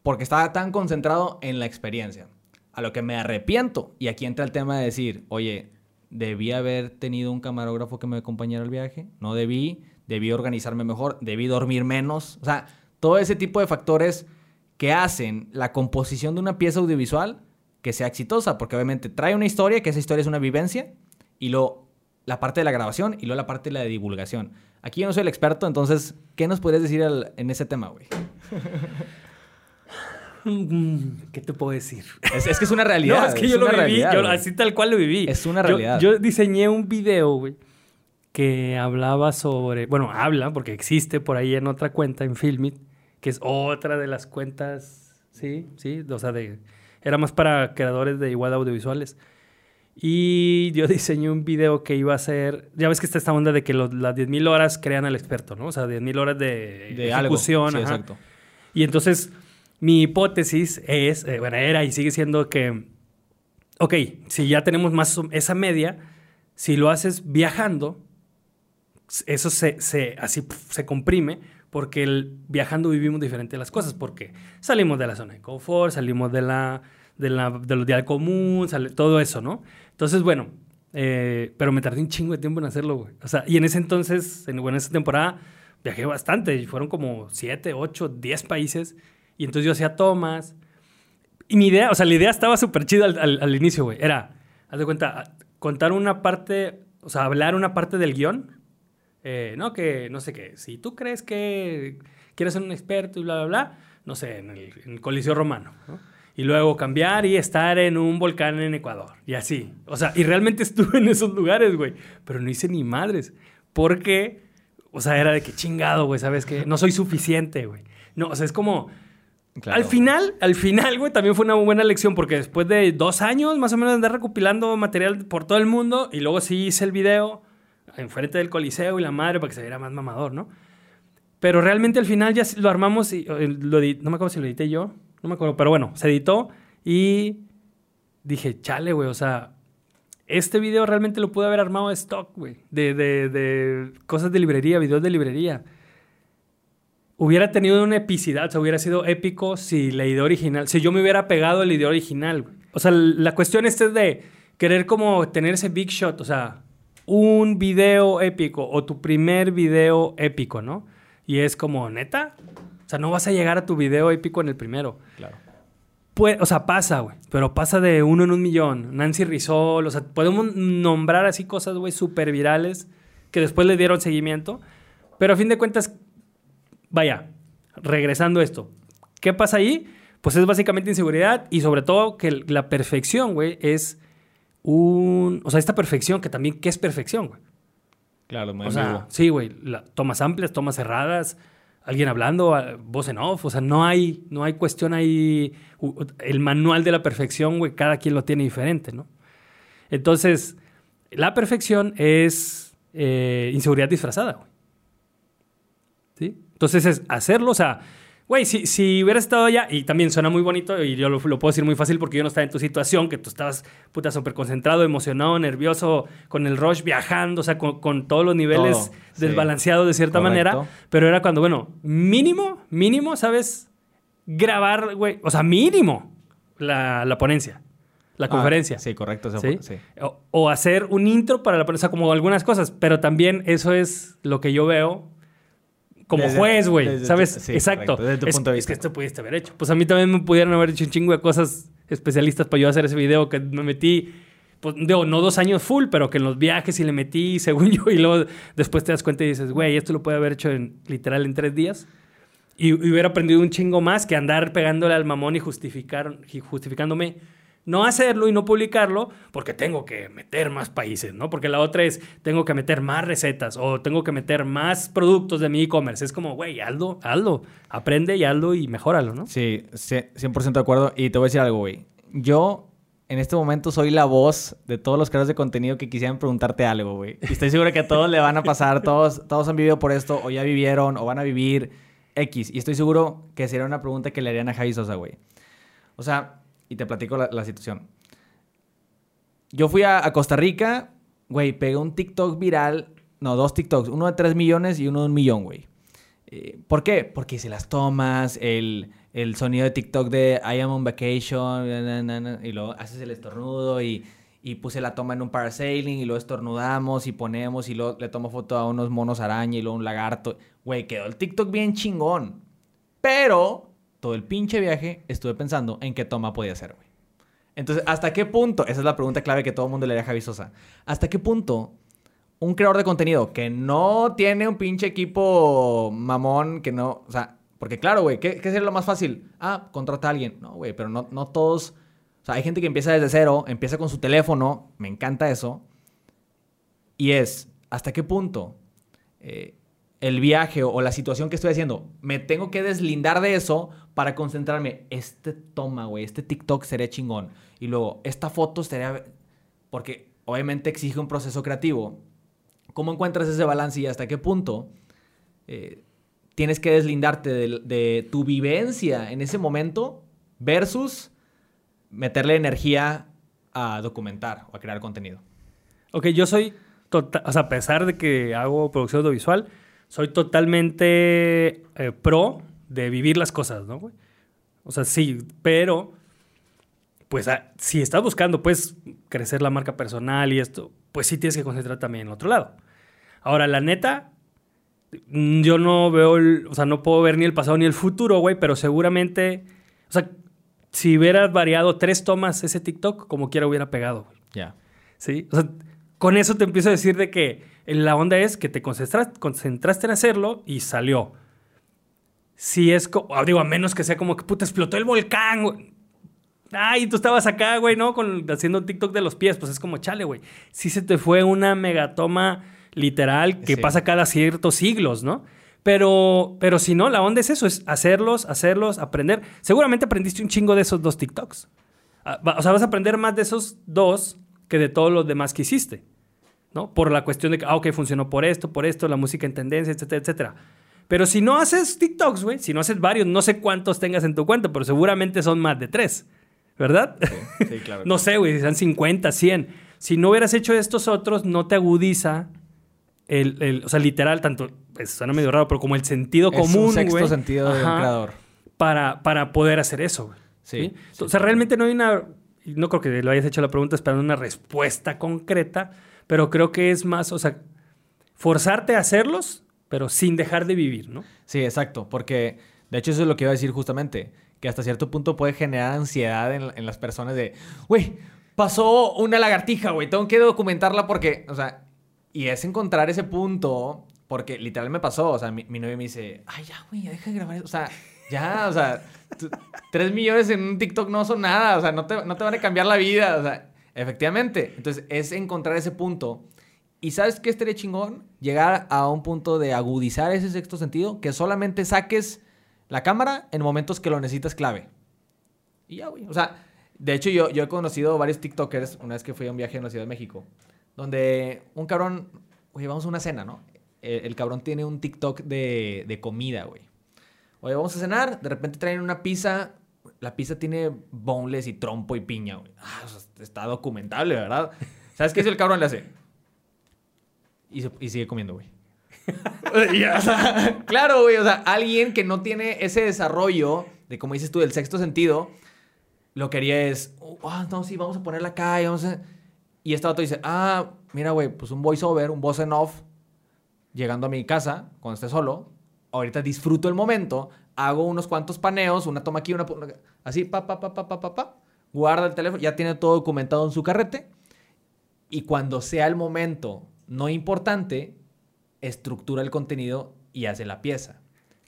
porque estaba tan concentrado en la experiencia. A lo que me arrepiento. Y aquí entra el tema de decir, oye, debí haber tenido un camarógrafo que me acompañara al viaje. No debí. Debí organizarme mejor. Debí dormir menos. O sea, todo ese tipo de factores que hacen la composición de una pieza audiovisual que sea exitosa. Porque obviamente trae una historia, que esa historia es una vivencia. Y luego la parte de la grabación y luego la parte de la de divulgación. Aquí yo no soy el experto, entonces, ¿qué nos podrías decir al- en ese tema, güey? Mm, ¿Qué te puedo decir? Es, es que es una realidad. <laughs> No, es que yo lo viví, yo así tal cual lo viví. Es una Yo- realidad. Yo, diseñé un video, güey, que hablaba sobre, bueno, habla, porque existe por ahí en otra cuenta, en Filmit, que es otra de las cuentas, sí, sí, o sea, de, era más para creadores de igual audiovisuales. Y yo <laughs> diseñé un video que iba a ser, ya ves que está esta onda de que los- las 10.000 horas crean al experto, ¿no? O sea, 10.000 horas de, De algo. ejecución. Sí, exacto. Y entonces, mi hipótesis es, eh, bueno, era y sigue siendo que, ok, si ya tenemos más esa media, si lo haces viajando, eso se, se- así se comprime, porque el, viajando vivimos diferente las cosas, porque salimos de la zona de confort, salimos de la, de la, de común, sale- todo eso, ¿no? Entonces, bueno, eh, pero me tardé un chingo de tiempo en hacerlo, güey. O sea, y en ese entonces, en, en esa temporada, viajé bastante, y fueron como 7, 8, 10 países, y entonces yo hacía tomas. Y mi idea, o sea, la idea estaba súper chida al, al- al inicio, güey. Era, haz de cuenta, contar una parte, o sea, hablar una parte del guion. Eh, no, que, no sé qué, si tú crees que quieres ser un experto y bla, bla, bla, no sé, en el, en el Coliseo Romano, ¿no? Y luego cambiar y estar en un volcán en Ecuador. Y así. O sea, y realmente estuve en esos lugares, güey. Pero no hice ni madres. Porque, o sea, era de que chingado, güey, ¿sabes qué? No soy suficiente, güey. No, o sea, es como... Claro. Al final, al final, güey, también fue una buena lección porque después de dos años más o menos de andar recopilando material por todo el mundo y luego sí hice el video enfrente del coliseo y la madre para que se viera más mamador, ¿no? Pero realmente al final ya lo armamos y eh, lo no me acuerdo si lo edité yo, no me acuerdo, pero bueno, se editó y dije, chale, güey, o sea, este video realmente lo pude haber armado de stock, güey, de, de, de cosas de librería, videos de librería hubiera tenido una epicidad, o sea, hubiera sido épico si la idea original, si yo me hubiera pegado la idea original. güey. O sea, la cuestión esta es de querer como tener ese big shot, o sea, un video épico o tu primer video épico, ¿no? Y es como, neta, o sea, no vas a llegar a tu video épico en el primero. Claro. Puede- o sea, pasa, güey. Pero pasa de uno en un millón. Nancy Rizol, o sea, podemos nombrar así cosas, güey, súper virales que después le dieron seguimiento. Pero a fin de cuentas, vaya, regresando a esto, ¿qué pasa ahí? Pues es básicamente inseguridad y sobre todo que la perfección, güey, es un... O sea, esta perfección que también, ¿qué es perfección, güey? Claro, muy O sea, sí, güey, tomas amplias, tomas cerradas, alguien hablando, a- voz en off, o sea, no hay, no hay cuestión ahí, el manual de la perfección, güey, cada quien lo tiene diferente, ¿no? Entonces, la perfección es eh, inseguridad disfrazada, güey. ¿Sí? Entonces es hacerlo, o sea, güey, si, si hubieras estado allá, y también suena muy bonito, y yo lo, lo puedo decir muy fácil porque yo no estaba en tu situación, que tú estabas, puta, súper concentrado, emocionado, nervioso, con el rush, viajando, o sea, con, con todos los niveles Todo, sí. desbalanceados de cierta Correcto. manera, pero era cuando, bueno, mínimo, mínimo, ¿sabes? Grabar, güey, o sea, mínimo la, la ponencia, la Ah, conferencia. sí, correcto. o sea, ¿Sí? sí. O, o hacer un intro para la prensa, como algunas cosas, pero también eso es lo que yo veo como Desde- juez, güey, tu- ¿sabes? sí, Exacto. correcto, desde tu es, punto de es que vista. esto pudiste haber hecho. Pues a mí también me pudieron haber hecho un chingo de cosas especialistas para yo hacer ese video que me metí, pues digo, no dos años full, pero que en los viajes y le metí, <laughs> según yo, y luego después te das cuenta y dices, güey, esto lo puede haber hecho en, literal en tres días. Y, y hubiera aprendido un chingo más que andar pegándole al mamón y, justificar, y justificándome no hacerlo y no publicarlo porque tengo que meter más países, ¿no? Porque la otra es, tengo que meter más recetas o tengo que meter más productos de mi e-commerce. Es como, güey, hazlo, hazlo, aprende y hazlo y mejóralo, ¿no? Sí, sí, 100% de acuerdo. Y te voy a decir algo, güey. Yo, en este momento, soy la voz de todos los creadores de contenido que quisieran preguntarte algo, güey. Y estoy seguro que a todos le van a pasar. Todos, todos han vivido por esto, o ya vivieron, o van a vivir X. Y estoy seguro que sería una pregunta que le harían a Javi Sosa, güey. O sea, y te platico la, la situación. Yo fui a, Costa Rica, güey, pegué un TikTok viral. No, dos TikToks. Uno de 3 millones y uno de un millón, güey. Eh, ¿Por qué? Porque hice las tomas, el, el sonido de TikTok de I am on vacation, na, na, y luego haces el estornudo y, y puse la toma en un parasailing y luego estornudamos y ponemos y luego le tomo foto a unos monos araña y luego un lagarto. Güey, quedó el TikTok bien chingón. Pero todo el pinche viaje estuve pensando en qué toma podía hacer, güey. Entonces, ¿hasta qué punto? Esa es la pregunta clave que todo el mundo le haría a Sosa. ¿Hasta qué punto un creador de contenido que no tiene un pinche equipo mamón, que no, o sea, porque claro, güey, ¿qué, ¿qué sería lo más fácil? Ah, contrata a alguien. No, güey, pero no, no todos, o sea, hay gente que empieza desde cero, empieza con su teléfono, me encanta eso, y es, ¿hasta qué punto eh, el viaje o, la situación que estoy haciendo, me tengo que deslindar de eso para concentrarme, este toma, güey, este TikTok sería chingón, y luego, esta foto sería, porque obviamente exige un proceso creativo, ¿Cómo encuentras ese balance y hasta qué punto eh, tienes que deslindarte de, de, tu vivencia en ese momento versus meterle energía a documentar o a crear contenido? Ok, yo soy, tota-, o sea, a pesar de que hago producción audiovisual, soy totalmente eh, pro de vivir las cosas, ¿no? Güey? O sea, sí, pero, pues, a, si estás buscando, pues, crecer la marca personal y esto, pues sí tienes que concentrar también en el otro lado. Ahora, la neta, yo no veo, el, o sea, no puedo ver ni el pasado ni el futuro, güey, pero seguramente, o sea, si hubieras variado tres tomas ese TikTok, como quiera hubiera pegado, güey. Ya. Yeah. ¿Sí? O sea, con eso te empiezo a decir de que la onda es que te concentraste, concentraste en hacerlo y salió. Si es, como, digo, a menos que sea como que puta explotó el volcán, güey. Ay, tú estabas acá, güey, ¿no? Con, haciendo un TikTok de los pies. Pues es como, chale, güey. Sí se te fue una megatoma literal que sí. pasa cada ciertos siglos, ¿no? Pero, pero si no, la onda es eso, es hacerlos, hacerlos, aprender. Seguramente aprendiste un chingo de esos dos TikToks. O sea, vas a aprender más de esos dos que de todos los demás que hiciste, ¿no? Por la cuestión de que, ah, ok, funcionó por esto, por esto, la música en tendencia, etcétera, etcétera. Pero si no haces TikToks, güey, si no haces varios, no sé cuántos tengas en tu cuenta, pero seguramente son más de tres. ¿verdad? Sí, sí <laughs> claro. no sé, güey, sean 50, 100. Si no hubieras hecho estos otros, no te agudiza el, el o sea, literal, tanto, pues, suena medio raro, pero como el sentido es común, un sexto sentido del creador. Para, para poder hacer eso, güey. Sí, ¿sí? sí, o sea, realmente no hay una, no creo que lo hayas hecho la pregunta esperando una respuesta concreta, pero creo que es más, o sea, forzarte a hacerlos, pero sin dejar de vivir, ¿no? Sí, exacto, porque de hecho eso es lo que iba a decir justamente que hasta cierto punto puede generar ansiedad en, las personas de, güey, pasó una lagartija, güey, tengo que documentarla porque, o sea, y es encontrar ese punto Porque literal me pasó, o sea, mi, mi novia me dice, ay, ya, güey, ya deja de grabar eso. O sea, ya, o sea, tres millones en un TikTok no son nada, o sea, no te, no te van a cambiar la vida, o sea, efectivamente. Entonces, es encontrar ese punto. ¿Y sabes qué estaría chingón? Llegar a un punto de agudizar ese sexto sentido, que solamente saques la cámara en momentos que lo necesitas clave. Y ya, güey. O sea, de hecho, yo, yo he conocido varios TikTokers una vez que fui a un viaje en la Ciudad de México, donde un cabrón, oye, vamos a una cena, ¿no? El, el cabrón tiene un TikTok de, de comida, güey. Oye, vamos a cenar, de repente traen una pizza, la pizza tiene boneless y trompo y piña, güey. Ah, o sea, está documentable, ¿verdad? ¿Sabes qué es el cabrón le hace? Y, se- y sigue comiendo, güey. <laughs> O sea, claro, güey. O sea, alguien que no tiene ese desarrollo de, como dices tú, del sexto sentido, lo que haría es, ah, no, sí, vamos a ponerla acá y vamos a... Y este vato dice, ah, mira, güey, pues un voiceover, un voice en off, llegando a mi casa, cuando esté solo, ahorita disfruto el momento, hago unos cuantos paneos, una toma aquí, una... una- así, pa, pa, pa, pa, pa, pa, pa, guarda el teléfono, ya tiene todo documentado en su carrete, y cuando sea el momento no importante, estructura el contenido y hace la pieza.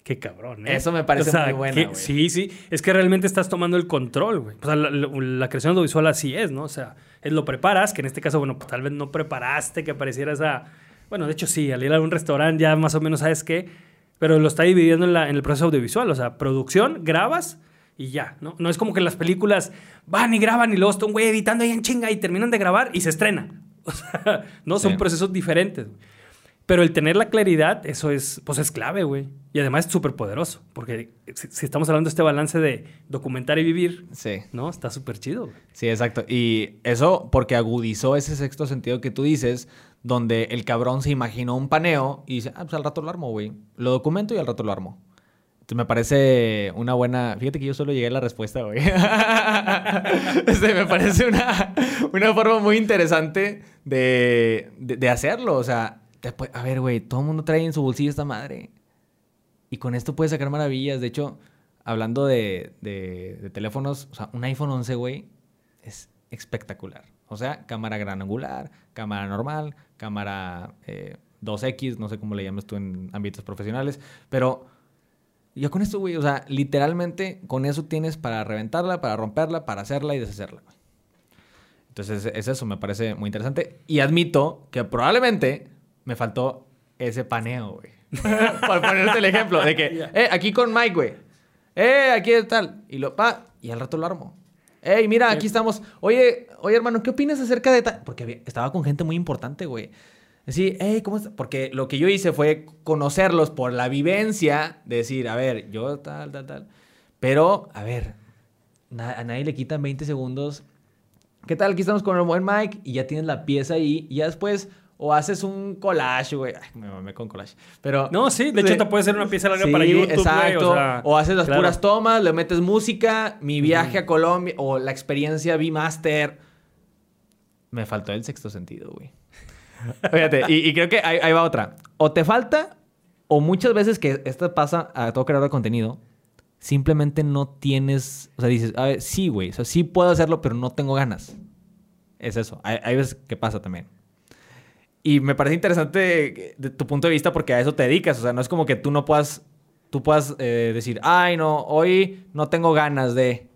Qué cabrón, ¿eh? Eso me parece muy que- güey. Sí, sí. Es que realmente estás tomando el control, güey. O sea, la, la- la creación audiovisual así es, ¿no? O sea, es lo preparas, que en este caso, bueno, pues tal vez no preparaste que apareciera esa... Bueno, de hecho sí, al ir a un restaurante ya más o menos sabes qué, pero lo está dividiendo en, la- en el proceso audiovisual. O sea, producción, grabas y ya, ¿no? No es como que las películas van y graban y luego está un güey editando ahí en chinga y terminan de grabar y se estrena. <laughs> O sea, no, son Sí. procesos diferentes. Pero el tener la claridad, eso es, pues es clave, güey. Y además es súper poderoso. Porque si, si estamos hablando de este balance de documentar y vivir, Sí. ¿no? Está súper chido, güey. Sí, exacto. Y eso porque agudizó ese sexto sentido que tú dices, donde el cabrón se imaginó un paneo y dice, ah, pues al rato lo armo, güey. Lo documento y al rato lo armo. Entonces me parece una buena... Fíjate que yo solo llegué a la respuesta, güey. <laughs> Este, me parece una, una forma muy interesante de, de, hacerlo. O sea, pu- a ver, güey, todo el mundo trae en su bolsillo esta madre. Y con esto puedes sacar maravillas. De hecho, hablando de, de- de teléfonos, o sea, un iPhone 11, güey, es espectacular. O sea, cámara gran angular, cámara normal, cámara eh, 2X, no sé cómo le llames tú en ámbitos profesionales, pero yo con esto, güey, o sea, literalmente con eso tienes para reventarla, para romperla, para hacerla y deshacerla, güey. Entonces es eso, me parece muy interesante. Y admito que probablemente me faltó ese paneo, güey. <laughs> Por ponerte el ejemplo de que, <laughs> eh, aquí con Mike, güey. Eh, aquí tal. Y lo, pa, y al rato lo armo. Ey, mira, aquí estamos. Oye, oye, hermano, ¿qué opinas acerca de tal? Porque había- estaba con gente muy importante, güey. Así, hey, ¿cómo estás? Porque lo que yo hice fue conocerlos por la vivencia, de decir, a ver, yo tal, tal, tal. Pero, a ver, na- a nadie le quitan 20 segundos. ¿Qué tal? Aquí estamos con el buen Mike y ya tienes la pieza ahí. Y ya después, o haces un collage, güey. Me mamé con collage. Pero. No, sí, de hecho te puede ser una pieza larga para YouTube, güey, Exacto. o sea, haces las claro. puras tomas, le metes música, mi viaje a Colombia, o la experiencia B-Master. Me faltó el sexto sentido, güey. Fíjate, y, creo que ahí, ahí va otra. O te falta, o muchas veces que esto pasa a todo creador de contenido, simplemente no tienes, o sea, dices, a ver, sí, güey, o sea, sí puedo hacerlo, pero no tengo ganas. Es eso. Hay, hay veces que pasa también. Y me parece interesante de tu punto de vista porque a eso te dedicas. O sea, no es como que tú no puedas, tú puedas eh, decir, ay, no, hoy no tengo ganas de...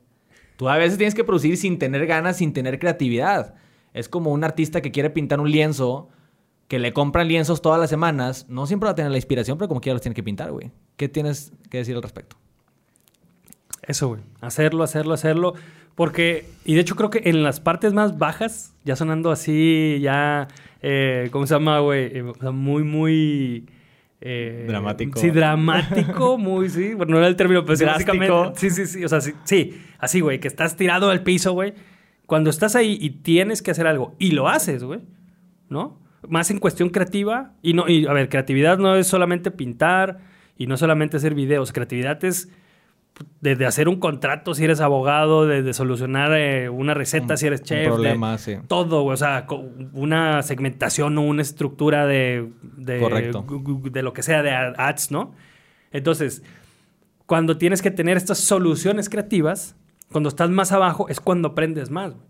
Tú a veces tienes que producir sin tener ganas, sin tener creatividad. Es como un artista que quiere pintar un lienzo, que le compran lienzos todas las semanas. No siempre va a tener la inspiración, pero como quiera los tiene que pintar, güey. ¿Qué tienes que decir al respecto? Eso, güey. Hacerlo, hacerlo, hacerlo. Porque, y de hecho creo que en las partes más bajas, ya sonando así, ya, eh, ¿cómo se llama, güey? Eh, o sea, muy, muy... eh, Dramático. Sí, dramático, <laughs> muy, sí. Bueno, no era el término, pero sí, básicamente. Sí, sí, sí. O sea, sí, sí. Así, güey, que estás tirado al piso, güey. Cuando estás ahí y tienes que hacer algo y lo haces, güey, ¿no? Más en cuestión creativa. Y no, y a ver, creatividad no es solamente pintar y no solamente hacer videos. Creatividad es desde hacer un contrato si eres abogado, desde solucionar eh, una receta Un- si eres un chef. de- problema, sí. Todo, güey, o sea, una segmentación o una estructura de, de, Correcto. de lo que sea de ads, ¿no? Entonces, cuando tienes que tener estas soluciones creativas, cuando estás más abajo es cuando aprendes más. güey.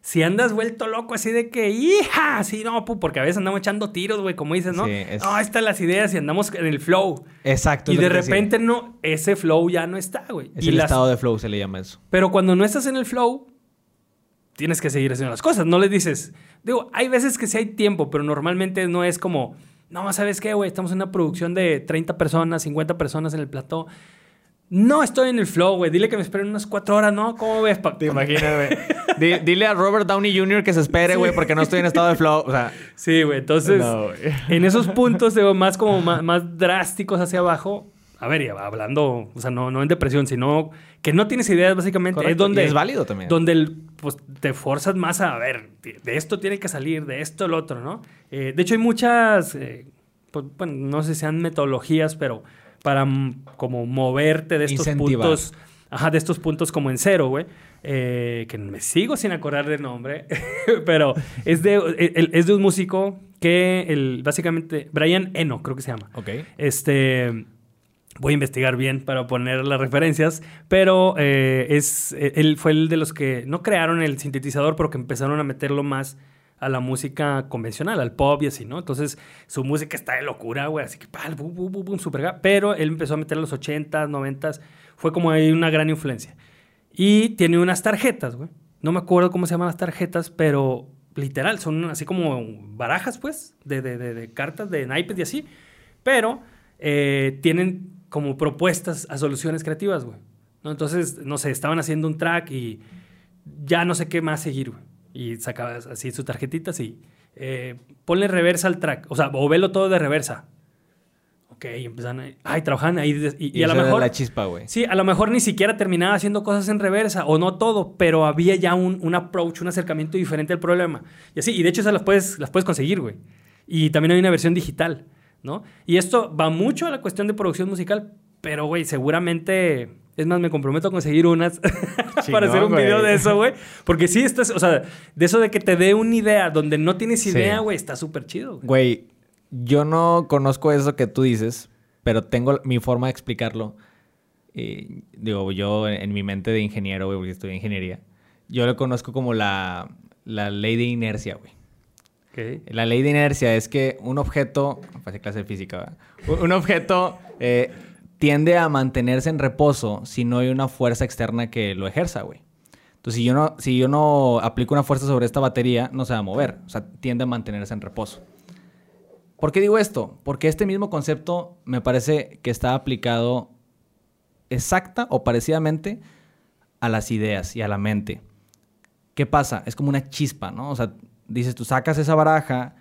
Si andas vuelto loco así de que, hija, así no, pu, porque a veces andamos echando tiros, güey, como dices, ¿no? Sí, es- No, están las ideas y andamos en el flow. Exacto. Y de decía. repente no, ese flow ya no está, güey. Es Y el las- estado de flow, se le llama eso. Pero cuando no estás en el flow, tienes que seguir haciendo las cosas. No le dices, digo, hay veces que sí hay tiempo, pero normalmente no es como, no, ¿sabes qué, güey? Estamos en una producción de 30 personas, 50 personas en el plató. No estoy en el flow, güey. Dile que me esperen unas cuatro horas, ¿no? ¿Cómo ves? pa- Te imaginas, güey. Di- dile a Robert Downey Jr. que se espere, güey, porque no estoy en estado de flow. O sea, Sí, güey. Entonces, No, en esos puntos, digo, más como más, más drásticos hacia abajo, a ver, ya hablando, o sea, no, no en depresión, sino que no tienes ideas, básicamente, es donde... y es válido también. Donde el- pues, te forzas más a, a ver, de esto tiene que salir, de esto el otro, ¿no? Eh, de hecho, hay muchas, eh, pues, bueno, no sé si sean metodologías, pero para como moverte de estos Incentivar. puntos, ajá, de estos puntos como en cero, güey. eh, que me sigo sin acordar del nombre, <laughs> pero es de, el- es de un músico que, el, básicamente, Brian Eno, creo que se llama. ok. Este. Voy a investigar bien para poner las referencias, pero eh, es, eh, él fue el de los que no crearon el sintetizador, pero que empezaron a meterlo más a la música convencional, al pop y así, ¿no? Entonces, su música está de locura, güey, así que, pal, bum, bum, bum, super pero él empezó a meter en los 80s, 90s, fue como ahí una gran influencia. Y tiene unas tarjetas, güey. No me acuerdo cómo se llaman las tarjetas, pero literal, son así como barajas, pues, de, de, de- de cartas, de naipes y así. Pero eh, tienen como propuestas a soluciones creativas, güey. ¿no? Entonces, no sé, estaban haciendo un track y ya no sé qué más seguir, güey. Y sacabas así sus tarjetitas y eh, ponle reversa al track. O sea, o velo todo de reversa. Ok, y empezaron a... Ay, trabajan ahí. de- y, y a lo mejor... la chispa, güey. Sí, a lo mejor ni siquiera terminaba haciendo cosas en reversa, o no todo, pero había ya un, un approach, un acercamiento diferente al problema. Y así, y de hecho esas las puedes, las puedes conseguir, güey. Y también hay una versión digital, ¿no? Y esto va mucho a la cuestión de producción musical, pero, güey, seguramente... Es más, me comprometo a conseguir unas <laughs> para hacer un güey. video de eso, güey. Porque sí, estás, o sea, de eso de que te dé una idea donde no tienes Sí. idea, güey, está súper chido. güey. Güey, yo no conozco eso que tú dices, pero tengo mi forma de explicarlo. Y, digo, yo en, mi mente de ingeniero, güey, porque estudié ingeniería, yo lo conozco como la, la ley de inercia, güey. Ok. La ley de inercia es que un objeto, pasé clase de física, ¿verdad? Un- Un objeto eh, tiende a mantenerse en reposo si no hay una fuerza externa que lo ejerza, güey. Entonces, si yo, no, si yo no aplico una fuerza sobre esta batería, no se va a mover. O sea, tiende a mantenerse en reposo. ¿Por qué digo esto? Porque este mismo concepto me parece que está aplicado exacta o parecidamente a las ideas y a la mente. ¿Qué pasa? Es como una chispa, ¿no? O sea, dices, tú sacas esa baraja,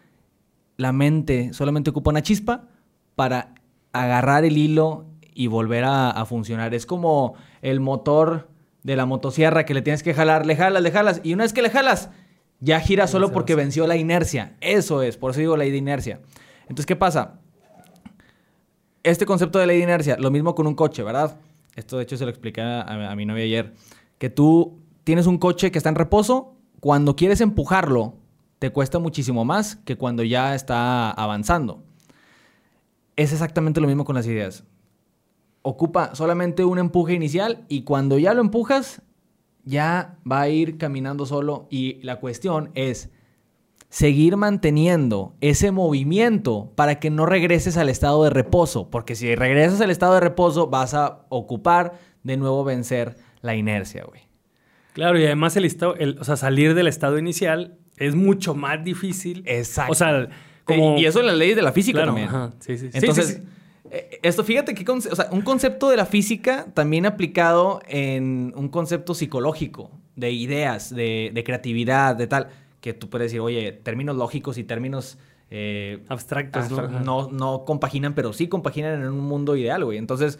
la mente solamente ocupa una chispa para agarrar el hilo y volver a, a funcionar. Es como el motor de la motosierra que le tienes que jalar, le jalas, le jalas, y una vez que le jalas, ya gira solo porque venció la inercia. Eso es, por eso digo ley de inercia. Entonces, ¿qué pasa? Este concepto de ley de inercia, lo mismo con un coche, ¿verdad? Esto de hecho se lo expliqué a, a mi novia ayer. Que tú tienes un coche que está en reposo, cuando quieres empujarlo, te cuesta muchísimo más que cuando ya está avanzando. Es exactamente lo mismo con las ideas. Ocupa solamente un empuje inicial y cuando ya lo empujas, ya va a ir caminando solo. Y la cuestión es seguir manteniendo ese movimiento para que no regreses al estado de reposo. Porque si regresas al estado de reposo, vas a ocupar de nuevo vencer la inercia, güey. Claro, y además el estado, el- o sea, salir del estado inicial es mucho más difícil. Exacto. O sea, como... Y eso es la ley de la física Claro, también. ajá, sí, sí. Entonces, sí, sí. Esto, fíjate que o sea, un concepto de la física también aplicado en un concepto psicológico, de ideas, de, de creatividad, de tal, que tú puedes decir, oye, términos lógicos y términos eh, Abstractos, ¿no? no, no compaginan, pero sí compaginan en un mundo ideal, güey. Entonces,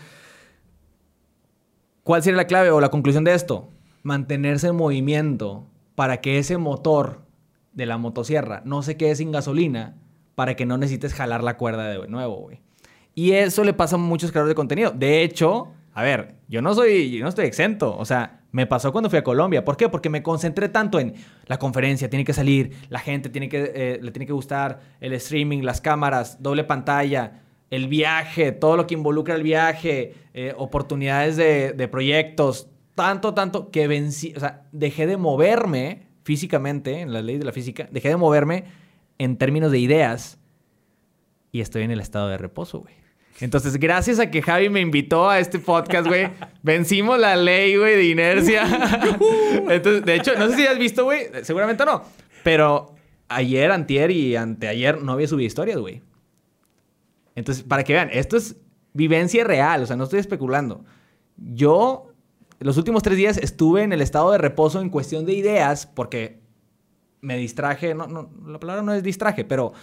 ¿cuál sería la clave o la conclusión de esto? Mantenerse en movimiento para que ese motor de la motosierra no se quede sin gasolina para que no necesites jalar la cuerda de nuevo, güey. Y eso le pasa a muchos creadores de contenido. De hecho, a ver, yo no soy, yo no estoy exento. O sea, me pasó cuando fui a Colombia. ¿Por qué? Porque me concentré tanto en la conferencia, tiene que salir, la gente tiene que, eh, le tiene que gustar, el streaming, las cámaras, doble pantalla, el viaje, todo lo que involucra el viaje, eh, oportunidades de, proyectos, tanto, tanto que vencí, o sea, dejé de moverme físicamente, en las leyes de la física, dejé de moverme en términos de ideas y estoy en el estado de reposo, güey. Entonces, gracias a que Javi me invitó a este podcast, güey, <laughs> vencimos la ley, güey, de inercia. Entonces, de hecho, no sé si has visto, güey, seguramente no, pero ayer, antier y anteayer no había subido historias, güey. Entonces, para que vean, esto es vivencia real, o sea, no estoy especulando. Yo, los últimos tres días estuve en el estado de reposo en cuestión de ideas porque me distraje, no, no, la palabra no es distraje, pero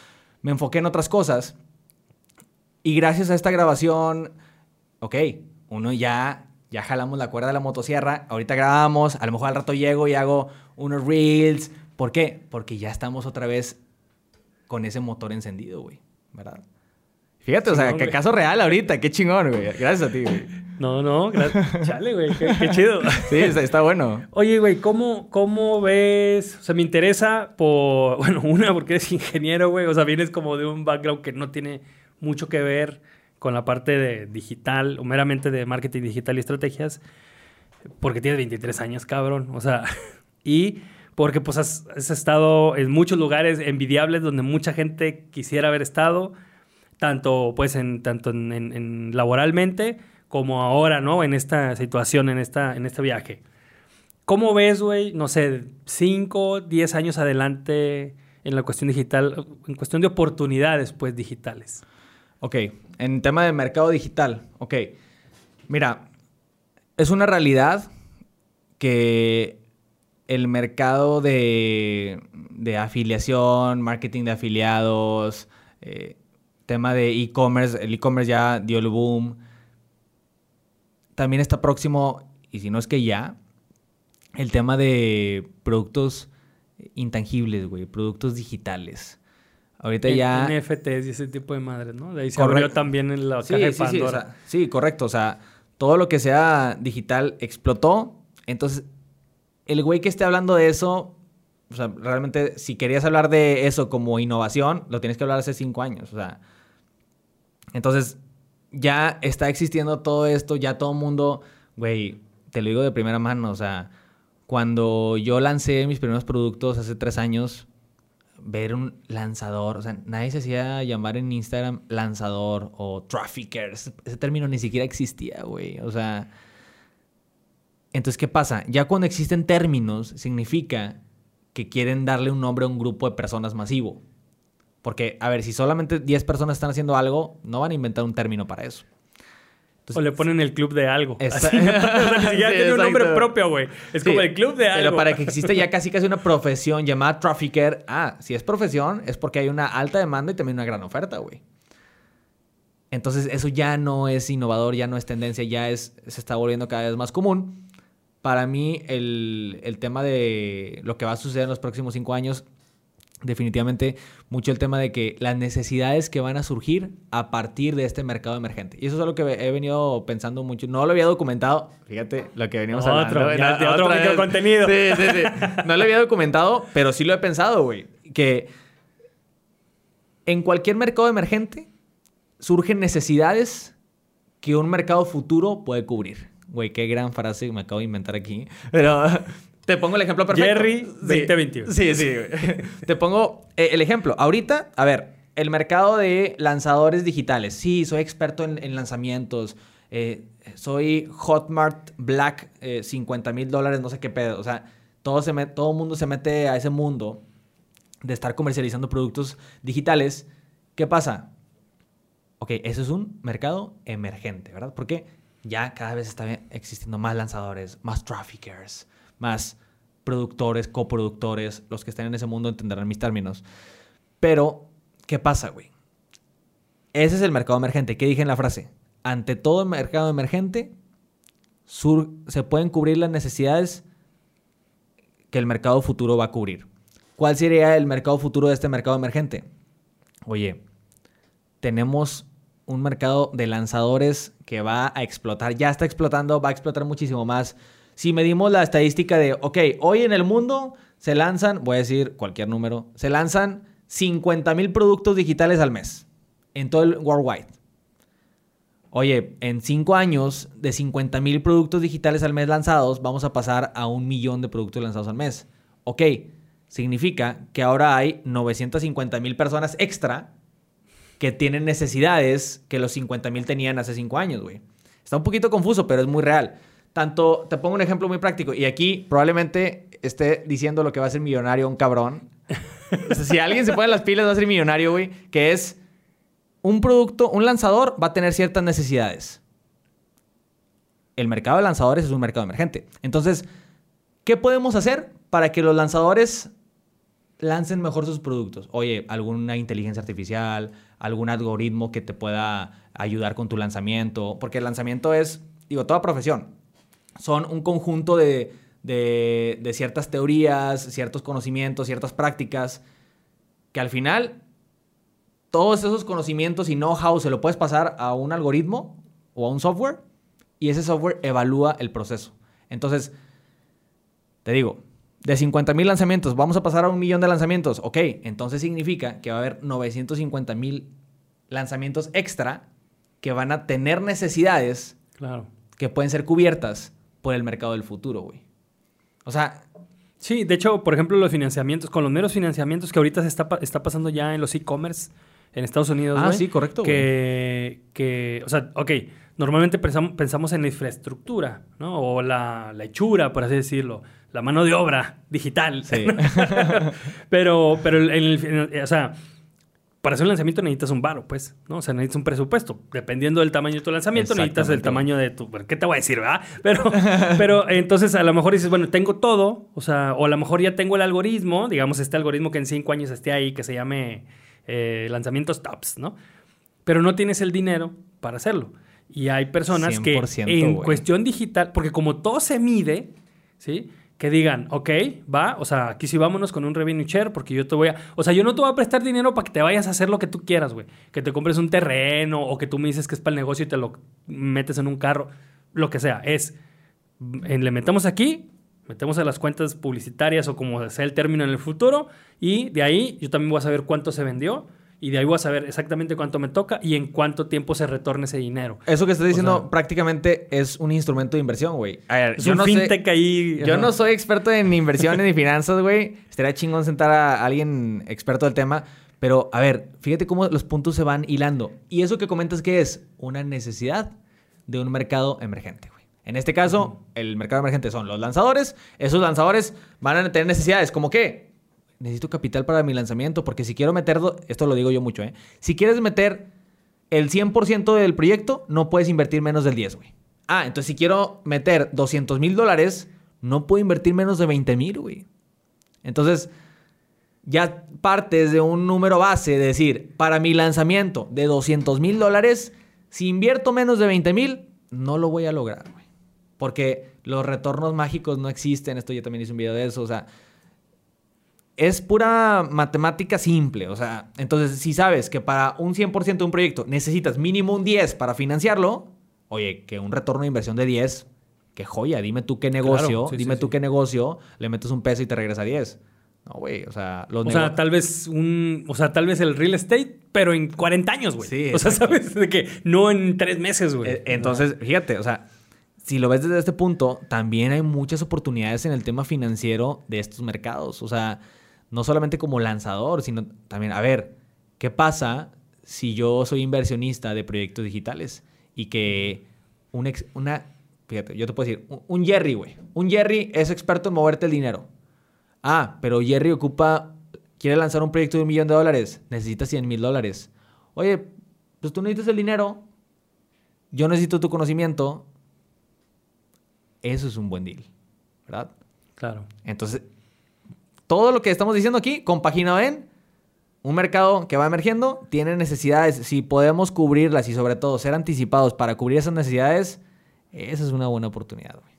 me enfoqué en otras cosas. Y gracias a esta grabación, ok, uno ya, ya jalamos la cuerda de la motosierra, ahorita grabamos, a lo mejor al rato llego y hago unos reels. ¿Por qué? Porque ya estamos otra vez con ese motor encendido, güey, ¿verdad? Fíjate, o sea, qué caso real ahorita, qué chingón, güey. Gracias a ti, güey. No, no, gracias. <laughs> Chale, güey, qué, chido. Sí, está, bueno. Oye, güey, ¿cómo, ¿cómo ves? O sea, me interesa por, <laughs> bueno, una, porque eres ingeniero, güey. O sea, vienes como de un background que no tiene mucho que ver con la parte de digital o meramente de marketing digital y estrategias, porque tienes 23 años, cabrón. O sea, <laughs> y porque pues has, estado en muchos lugares envidiables donde mucha gente quisiera haber estado tanto pues en tanto en, laboralmente como ahora, ¿no? En esta situación, en esta en este viaje. ¿Cómo ves, güey, no sé, 5, 10 años adelante en la cuestión digital, en cuestión de oportunidades pues digitales? Ok, en tema de mercado digital, ok. Mira, es una realidad que el mercado de, de afiliación, marketing de afiliados, eh, tema de e-commerce, el e-commerce ya dio el boom. También está próximo, y si no es que ya, el tema de productos intangibles, güey, productos digitales. Ahorita ya... NFTs y ese tipo de madres, ¿no? De ahí se abrió también en la caja de Pandora. Sí, sí, correcto. O sea, todo lo que sea digital explotó. Entonces, el güey que esté hablando de eso, o sea, realmente, si querías hablar de eso como innovación, lo tienes que hablar hace cinco años. O sea, entonces, ya está existiendo todo esto, ya todo el mundo, güey, te lo digo de primera mano, o sea, cuando yo lancé mis primeros productos hace tres años, ver un lanzador, o sea, nadie se hacía llamar en Instagram lanzador o trafficker, ese, término ni siquiera existía, güey, o sea, entonces, ¿qué pasa? Ya cuando existen términos, significa que quieren darle un nombre a un grupo de personas masivo. Porque, a ver, si solamente 10 personas están haciendo algo, no van a inventar un término para eso. O le ponen el club de algo. Así, <laughs> o sea, ni siquiera tiene un nombre propio, güey. Es como el club de algo. Pero para que <laughs> exista ya casi casi una profesión llamada trafficker, ah, si es profesión, es porque hay una alta demanda y también una gran oferta, güey. Entonces, eso ya no es innovador, ya no es tendencia, ya es, se está volviendo cada vez más común. Para mí, el, el tema de lo que va a suceder en los próximos cinco años definitivamente mucho el tema de que las necesidades que van a surgir a partir de este mercado emergente. Y eso es algo que he venido pensando mucho. No lo había documentado. Fíjate lo que veníamos hablando. de otro contenido. Sí, sí, sí. No lo había documentado, pero sí lo he pensado, güey. Que en cualquier mercado emergente surgen necesidades que un mercado futuro puede cubrir. Güey, qué gran frase me acabo de inventar aquí. Pero te pongo el ejemplo perfecto. Jerry 2021. Sí, sí. <laughs> Te pongo eh, el ejemplo. Ahorita, a ver, el mercado de lanzadores digitales. Sí, soy experto en, lanzamientos. Eh, soy Hotmart Black, 50 eh, mil dólares, no sé qué pedo. O sea, todo, se todo mundo se mete a ese mundo de estar comercializando productos digitales. ¿Qué pasa? Ok, eso es un mercado emergente, ¿verdad? Porque ya cada vez está existiendo más lanzadores, más traffickers, más productores, coproductores, los que estén en ese mundo entenderán mis términos. Pero, ¿qué pasa, güey? Ese es el mercado emergente. ¿Qué dije en la frase? Ante todo mercado emergente, se pueden cubrir las necesidades que el mercado futuro va a cubrir. ¿Cuál sería el mercado futuro de este mercado emergente? Oye, tenemos un mercado de lanzadores que va a explotar, ya está explotando, va a explotar muchísimo más si medimos la estadística de, ok, hoy en el mundo se lanzan, voy a decir cualquier número, se lanzan 50 mil productos digitales al mes en todo el worldwide. Oye, en cinco años, de 50 mil productos digitales al mes lanzados, vamos a pasar a un millón de productos lanzados al mes. Ok, significa que ahora hay 950 mil personas extra que tienen necesidades que los 50 mil tenían hace 5 años, güey. Está un poquito confuso, pero es muy real. Tanto, te pongo un ejemplo muy práctico. Y aquí probablemente esté diciendo lo que va a ser millonario un cabrón. Si alguien se pone las pilas, va a ser millonario, güey. Que es un producto, un lanzador va a tener ciertas necesidades. El mercado de lanzadores es un mercado emergente. Entonces, ¿qué podemos hacer para que los lanzadores lancen mejor sus productos? Oye, alguna inteligencia artificial, algún algoritmo que te pueda ayudar con tu lanzamiento. Porque el lanzamiento es, digo, toda profesión. Son un conjunto de, de, de ciertas teorías, ciertos conocimientos, ciertas prácticas, que al final todos esos conocimientos y know-how se lo puedes pasar a un algoritmo o a un software y ese software evalúa el proceso. Entonces, te digo, de 50 mil lanzamientos vamos a pasar a un millón de lanzamientos. Ok, entonces significa que va a haber 950 mil lanzamientos extra que van a tener necesidades Claro. que pueden ser cubiertas por el mercado del futuro, güey. O sea, Sí, de hecho, por ejemplo, los financiamientos, con los meros financiamientos que ahorita se está, está pasando ya en los e-commerce en Estados Unidos, Ah, sí, correcto, Que, que, o sea, ok, normalmente pensamos, pensamos en la infraestructura, ¿no? O la, la hechura, por así decirlo, la mano de obra digital. Sí. <laughs> pero, pero, en el- en el- o sea, para hacer un lanzamiento necesitas un varo, pues, ¿no? O sea, necesitas un presupuesto. Dependiendo del tamaño de tu lanzamiento, necesitas el tamaño de tu... bueno, ¿Qué te voy a decir, verdad? Pero, <laughs> pero entonces a lo mejor dices, bueno, tengo todo, o sea, o a lo mejor ya tengo el algoritmo, digamos, este algoritmo que en cinco años esté ahí, que se llame eh, lanzamientos tops, ¿no? Pero no tienes el dinero para hacerlo. Y hay personas que 100%, en cuestión digital, porque como todo se mide, ¿sí? Que digan, ok, va, o sea, aquí sí vámonos con un revenue share porque yo te voy a... O sea, yo no te voy a prestar dinero para que te vayas a hacer lo que tú quieras, güey. Que te compres un terreno o que tú me dices que es para el negocio y te lo metes en un carro, lo que sea. Es, le metemos aquí, metemos a las cuentas publicitarias o como sea el término en el futuro y de ahí yo también voy a saber cuánto se vendió y de ahí voy a saber exactamente cuánto me toca y en cuánto tiempo se retorna ese dinero. eso que estás diciendo sea- prácticamente es un instrumento de inversión, güey. A ver, Es yo un no sé- fintech ahí. Yo ajá. no soy experto en inversiones ni <laughs> finanzas, güey. Estaría chingón sentar a alguien experto del tema. Pero, a ver, fíjate cómo los puntos se van hilando. Y eso que comentas que es una necesidad de un mercado emergente, güey. En este caso, el mercado emergente son los lanzadores. Esos lanzadores van a tener necesidades. ¿Como qué? Necesito capital para mi lanzamiento. Porque si quiero meter... Esto lo digo yo mucho, ¿eh? Si quieres meter el 100% del proyecto, no puedes invertir menos del 10, güey. Ah, entonces si quiero meter 200 mil dólares, no puedo invertir menos de 20 mil, güey. Entonces, ya partes de un número base, de decir, para mi lanzamiento de 200 mil dólares, si invierto menos de 20 mil, no lo voy a lograr, güey. Porque los retornos mágicos no existen. Esto yo también hice un video de eso. O sea, es pura matemática simple. O sea, entonces, si sabes que para un 100% de un proyecto necesitas mínimo un 10 para financiarlo, oye, que un retorno de inversión de 10, qué joya. Dime tú qué negocio, sí, dime sí, tú sí. qué negocio, le metes un peso y te regresa 10. No, güey, o sea, los O sea, tal vez un, o sea, tal vez el real estate, pero en 40 años, güey. Sí, o sea, sabes de que no en tres meses, güey. Eh, Entonces, fíjate, o sea, si lo ves desde este punto, también hay muchas oportunidades en el tema financiero de estos mercados. O sea, no solamente como lanzador, sino también, a ver, ¿qué pasa si yo soy inversionista de proyectos digitales y que un ex- una, fíjate, yo te puedo decir, un, un Jerry, güey, un Jerry es experto en moverte el dinero. Ah, pero Jerry ocupa, quiere lanzar un proyecto de un millón de dólares, necesita 100 mil dólares. Oye, pues tú necesitas el dinero, yo necesito tu conocimiento. Eso es un buen deal, ¿verdad? Claro. Entonces, todo lo que estamos diciendo aquí, compaginado en un mercado que va emergiendo, tiene necesidades. Si podemos cubrirlas y sobre todo ser anticipados para cubrir esas necesidades, esa es una buena oportunidad, güey.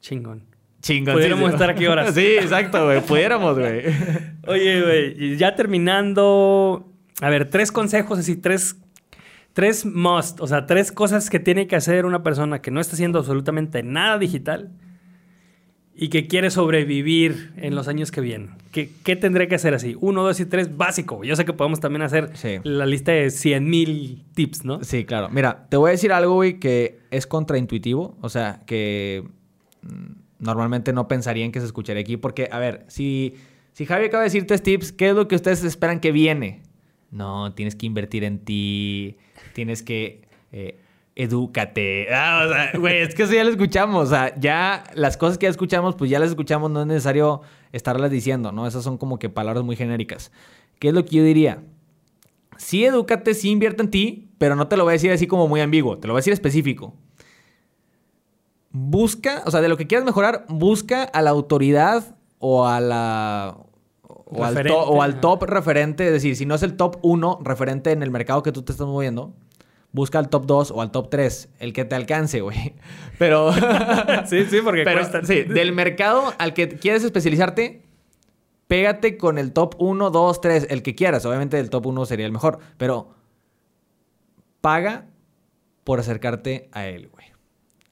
Chingón. Chingón. Pudiéramos estar aquí horas. <laughs> Sí, exacto, güey. Pudiéramos, güey. <laughs> Oye, güey, y ya terminando. A ver, tres consejos, así, tres. Tres must, o sea, tres cosas que tiene que hacer una persona que no está haciendo absolutamente nada digital y que quiere sobrevivir en los años que vienen. ¿Qué, qué tendré que hacer así? Uno, dos y tres, básico. Yo sé que podemos también hacer Sí. la lista de 100 mil tips, ¿no? Sí, claro. Mira, te voy a decir algo, güey, que es contraintuitivo. O sea, que mm, normalmente no pensarían que se escucharía aquí. Porque, a ver, si, si Javi acaba de decir tres tips, ¿qué es lo que ustedes esperan que viene? No, tienes que invertir en ti, tienes que... Eh, edúcate. Ah, o sea, güey, es que eso ya lo escuchamos. O sea, ya las cosas que ya escuchamos, pues ya las escuchamos, no es necesario estarlas diciendo, ¿no? Esas son como que palabras muy genéricas. ¿Qué es lo que yo diría? Sí, edúcate, sí invierte en ti, pero no te lo voy a decir así como muy ambiguo, te lo voy a decir específico. Busca, o sea, de lo que quieras mejorar, busca a la autoridad o a la o al, to- o al top referente, es decir, si no es el top 1 referente en el mercado que tú te estás moviendo, busca al top 2 o al top 3, el que te alcance, güey. <laughs> Pero, <laughs> Sí, sí, porque pero cuesta. sí, del mercado al que quieres especializarte, pégate con el top 1, 2, 3, el que quieras. Obviamente el top 1 sería el mejor, pero paga por acercarte a él, güey.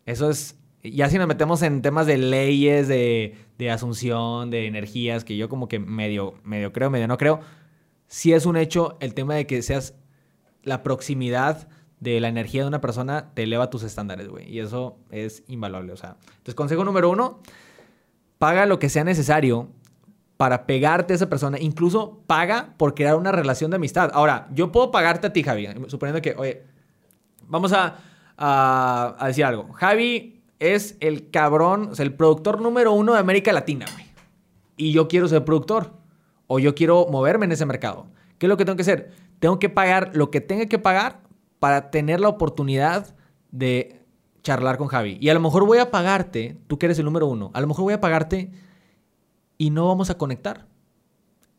Eso es. Ya si nos metemos en temas de leyes, de, de asunción, de energías, que yo como que medio, medio creo, medio no creo, sí es un hecho el tema de que seas la proximidad de la energía de una persona te eleva tus estándares, güey. Y eso es invaluable, o sea. Entonces, consejo número uno, paga lo que sea necesario para pegarte a esa persona. Incluso paga por crear una relación de amistad. Ahora, yo puedo pagarte a ti, Javi, suponiendo que, oye, vamos a, a- decir algo. Javi es el cabrón, o sea, el productor número uno de América Latina, güey. Y yo quiero ser productor. O yo quiero moverme en ese mercado. ¿Qué es lo que tengo que hacer? Tengo que pagar lo que tenga que pagar para tener la oportunidad de charlar con Javi. Y a lo mejor voy a pagarte, tú que eres el número uno, a lo mejor voy a pagarte y no vamos a conectar.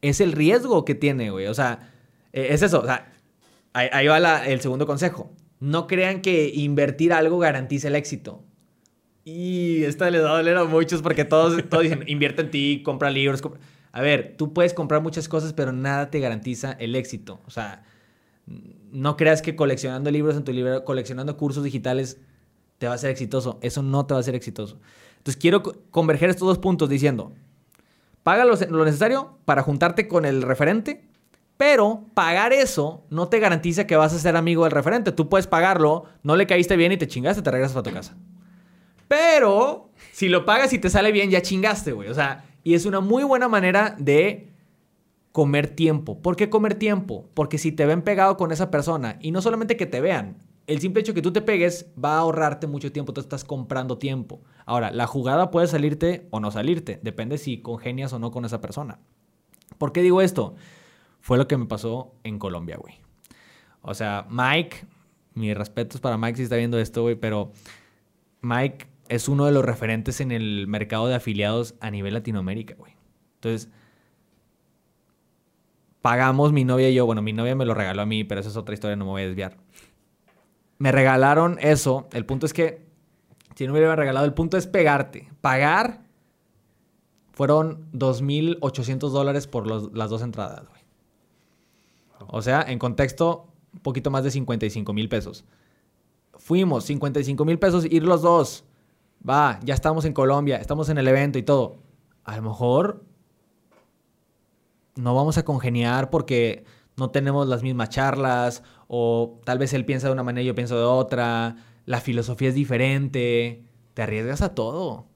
Es el riesgo que tiene, güey. O sea, eh, es eso. O sea, ahí, ahí va la- el segundo consejo. No crean que invertir algo garantiza el éxito. Y esta les va a doler a muchos porque todos, <laughs> todos dicen, invierte en ti, compra libros. compra-". A ver, tú puedes comprar muchas cosas, pero nada te garantiza el éxito. O sea, no creas que coleccionando libros en tu libro, coleccionando cursos digitales, te va a ser exitoso. Eso no te va a ser exitoso. Entonces, quiero co- converger estos dos puntos diciendo, paga lo, lo necesario para juntarte con el referente, pero pagar eso no te garantiza que vas a ser amigo del referente. Tú puedes pagarlo, no le caíste bien y te chingaste, te regresas para tu casa. Pero si lo pagas y te sale bien, ya chingaste, güey. O sea, y es una muy buena manera de comer tiempo. ¿Por qué comer tiempo? Porque si te ven pegado con esa persona, y no solamente que te vean, el simple hecho que tú te pegues va a ahorrarte mucho tiempo. Tú estás comprando tiempo. Ahora, la jugada puede salirte o no salirte. Depende si congenias o no con esa persona. ¿Por qué digo esto? Fue lo que me pasó en Colombia, güey. O sea, Mike, mis respetos para Mike si está viendo esto, güey, pero Mike es uno de los referentes en el mercado de afiliados a nivel Latinoamérica, güey. Entonces, pagamos mi novia y yo, bueno, mi novia me lo regaló a mí, pero esa es otra historia, no me voy a desviar. Me regalaron eso, el punto es que, si no me hubieran regalado, el punto es pegarte. Pagar fueron 2.800 dólares por las dos entradas, güey. O sea, en contexto, un poquito más de 55 mil pesos. Fuimos, 55 mil pesos, ir los dos. Va, ya estamos en Colombia, estamos en el evento y todo. A lo mejor no vamos a congeniar porque no tenemos las mismas charlas o tal vez él piensa de una manera y yo pienso de otra. La filosofía es diferente. Te arriesgas a todo.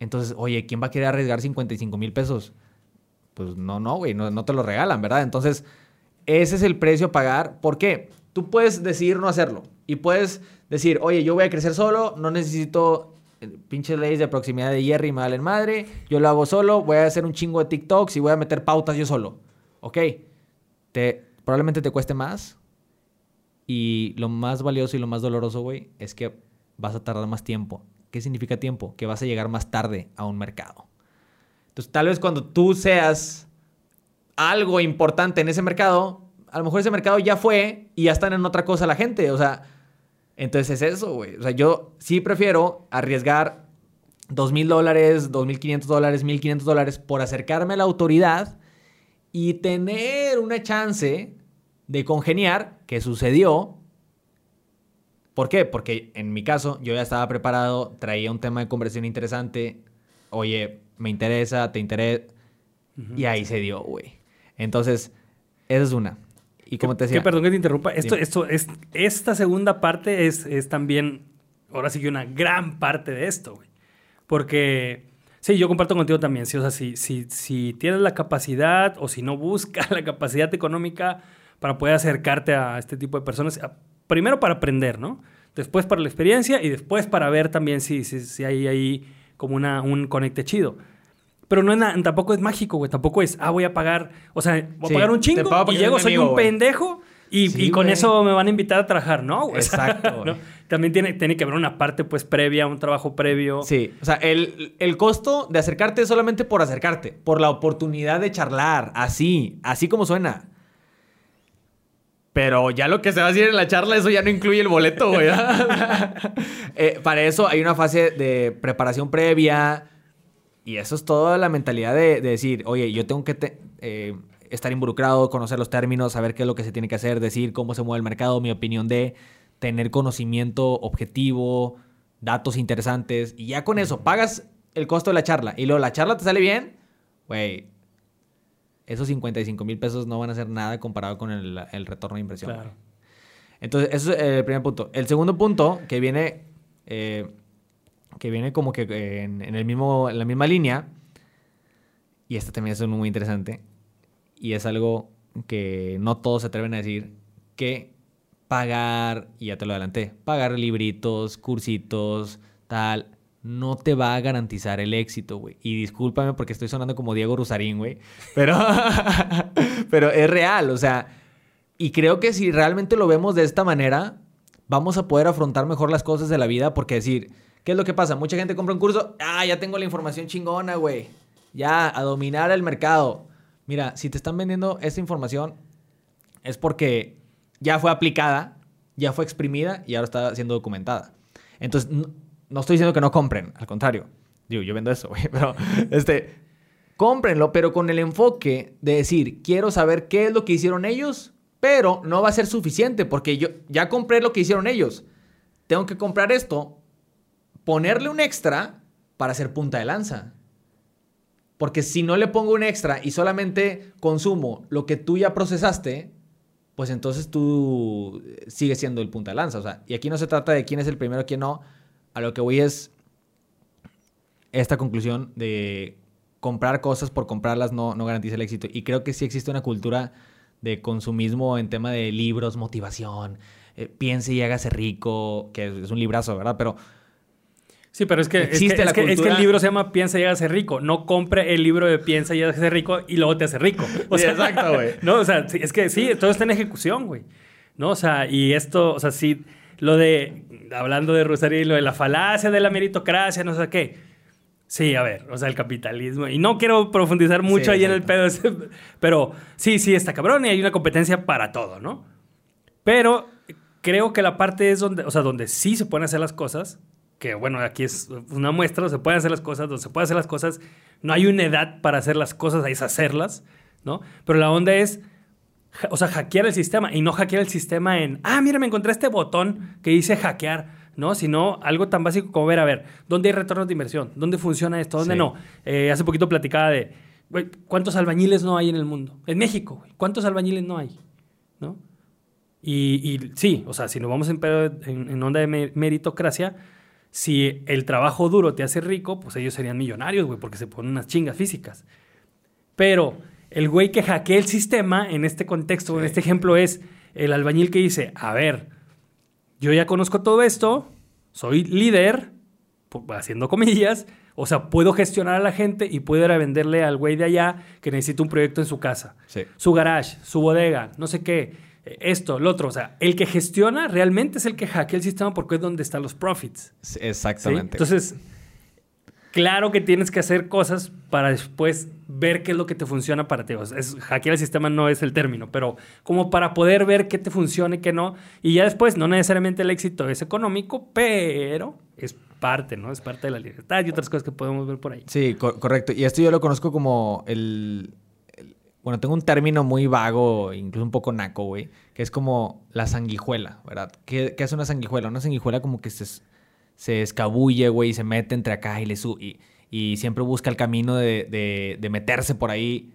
Entonces, oye, ¿quién va a querer arriesgar 55 mil pesos? Pues no, no, güey, no, no te lo regalan, ¿verdad? Entonces, ese es el precio a pagar. ¿Por qué? Tú puedes decidir no hacerlo. Y puedes decir, oye, yo voy a crecer solo, no necesito pinches leyes de proximidad de Jerry, me valen madre. Yo lo hago solo, voy a hacer un chingo de TikToks y voy a meter pautas yo solo. Ok, te, probablemente te cueste más. Y lo más valioso y lo más doloroso, güey, es que vas a tardar más tiempo. ¿Qué significa tiempo? Que vas a llegar más tarde a un mercado. Entonces, tal vez cuando tú seas algo importante en ese mercado, a lo mejor ese mercado ya fue y ya están en otra cosa la gente. O sea, entonces es eso, güey. O sea, yo sí prefiero arriesgar dos mil dólares, dos mil quinientos dólares, mil quinientos dólares por acercarme a la autoridad y tener una chance de congeniar, que sucedió. ¿Por qué? Porque en mi caso yo ya estaba preparado, traía un tema de conversión interesante. Oye, me interesa, te interesa. Y ahí se dio, güey. Entonces, esa es una. Y como te decía... Que, perdón que te interrumpa. Esto, Dime. esto es, esta segunda parte es, es también, ahora sí que una gran parte de esto, güey. Porque, sí, yo comparto contigo también. Sí, o sea, si, si, si tienes la capacidad o si no buscas <laughs> la capacidad económica para poder acercarte a este tipo de personas, primero para aprender, ¿no? Después para la experiencia y después para ver también si, si, si hay ahí como una, un conecte chido. Pero no es tampoco es mágico, güey. Tampoco es, ah, voy a pagar, o sea, voy a pagar un chingo y llego, soy un pendejo y, con eso me van a invitar a trabajar, ¿no? Exacto. <laughs> También tiene, tiene que haber una parte, pues, previa, un trabajo previo. Sí, o sea, el, el, costo de acercarte es solamente por acercarte, por la oportunidad de charlar, así, así como suena. Pero ya lo que se va a decir en la charla, eso ya no incluye el boleto, güey. <laughs> Eh, para eso hay una fase de preparación previa. Y eso es toda la mentalidad de, decir, oye, yo tengo que eh, estar involucrado, conocer los términos, saber qué es lo que se tiene que hacer, decir cómo se mueve el mercado, mi opinión de, tener conocimiento objetivo, datos interesantes. Y ya con eso pagas el costo de la charla. Y luego la charla te sale bien, güey, esos 55 mil pesos no van a ser nada comparado con el, retorno de inversión. Claro. Entonces, eso es el primer punto. El segundo punto, que viene, eh, que viene como que en, el mismo, la misma línea, y este también es muy interesante, y es algo que no todos se atreven a decir, que pagar, y ya te lo adelanté, pagar libritos, cursitos, tal, no te va a garantizar el éxito, güey. Y discúlpame porque estoy sonando como Diego Rusarín, güey. Pero, <laughs> pero es real, o sea, y creo que si realmente lo vemos de esta manera, vamos a poder afrontar mejor las cosas de la vida porque decir, ¿qué es lo que pasa? Mucha gente compra un curso, ah, ya tengo la información chingona, güey. Ya, a dominar el mercado. Mira, si te están vendiendo esta información, es porque ya fue aplicada, ya fue exprimida y ahora está siendo documentada. Entonces, no estoy diciendo que no compren, al contrario. Digo, yo vendo eso, <laughs> güey, pero este, cómprenlo, pero con el enfoque de decir, quiero saber qué es lo que hicieron ellos, pero no va a ser suficiente porque yo ya compré lo que hicieron ellos. Tengo que comprar esto, ponerle un extra para hacer punta de lanza. Porque si no le pongo un extra y solamente consumo lo que tú ya procesaste, pues entonces tú sigues siendo el punta de lanza. O sea, y aquí no se trata de quién es el primero, quién no, a lo que voy es esta conclusión de comprar cosas por comprarlas no, no garantiza el éxito. Y creo que sí existe una cultura de consumismo en tema de libros, motivación, eh, piense y hágase rico, que es un librazo, ¿verdad? Pero... Sí, pero es que, existe es, que, es, que, el libro se llama Piensa y hágase rico. No compre el libro de Piensa y hágase rico y luego te hace rico. O <laughs> sea, exacto, güey. <laughs> No, o sea, es que sí, todo está en ejecución, güey. ¿No? O sea, y esto, o sea, sí lo de, hablando de Rosario, lo de la falacia de la meritocracia, no sé qué. Sí, a ver, o sea, el capitalismo. Y no quiero profundizar mucho ahí en el pedo, pero sí, sí, está cabrón y hay una competencia para todo, ¿no? Pero creo que la parte es donde, o sea, donde sí se pueden hacer las cosas, que bueno, aquí es una muestra, se pueden hacer las cosas, donde se pueden hacer las cosas, no hay una edad para hacer las cosas, es hacerlas, ¿no? Pero la onda es o sea, hackear el sistema y no hackear el sistema en, ah, mira, me encontré este botón que dice hackear, ¿no? Sino algo tan básico como ver, a ver, ¿dónde hay retornos de inversión? ¿Dónde funciona esto? ¿Dónde no? Eh, hace poquito platicaba de, ¿cuántos albañiles no hay en el mundo? En México, güey, ¿cuántos albañiles no hay? ¿No? Y, sí, o sea, si nos vamos en, en, onda de meritocracia, si el trabajo duro te hace rico, pues ellos serían millonarios, güey, porque se ponen unas chingas físicas. Pero el güey que hackea el sistema, en este contexto, en este ejemplo, es el albañil que dice, a ver, yo ya conozco todo esto, soy líder, haciendo comillas, o sea, puedo gestionar a la gente y puedo ir a venderle al güey de allá que necesita un proyecto en su casa. Su garage, su bodega, no sé qué, esto, lo otro. O sea, el que gestiona realmente es el que hackea el sistema porque es donde están los profits. Exactamente. Entonces, claro que tienes que hacer cosas para después ver qué es lo que te funciona para ti. O sea, hackear el sistema no es el término, pero como para poder ver qué te funciona y qué no. Y ya después, no necesariamente el éxito es económico, pero es parte, ¿no? Es parte de la libertad y otras cosas que podemos ver por ahí. Sí, correcto. Y esto yo lo conozco como el, Bueno, tengo un término muy vago, incluso un poco naco, güey, que es como la sanguijuela, ¿verdad? ¿Qué, qué es una sanguijuela? Una sanguijuela como que se se escabulle, güey, y se mete entre acá y le sube. Y, siempre busca el camino de, meterse por ahí.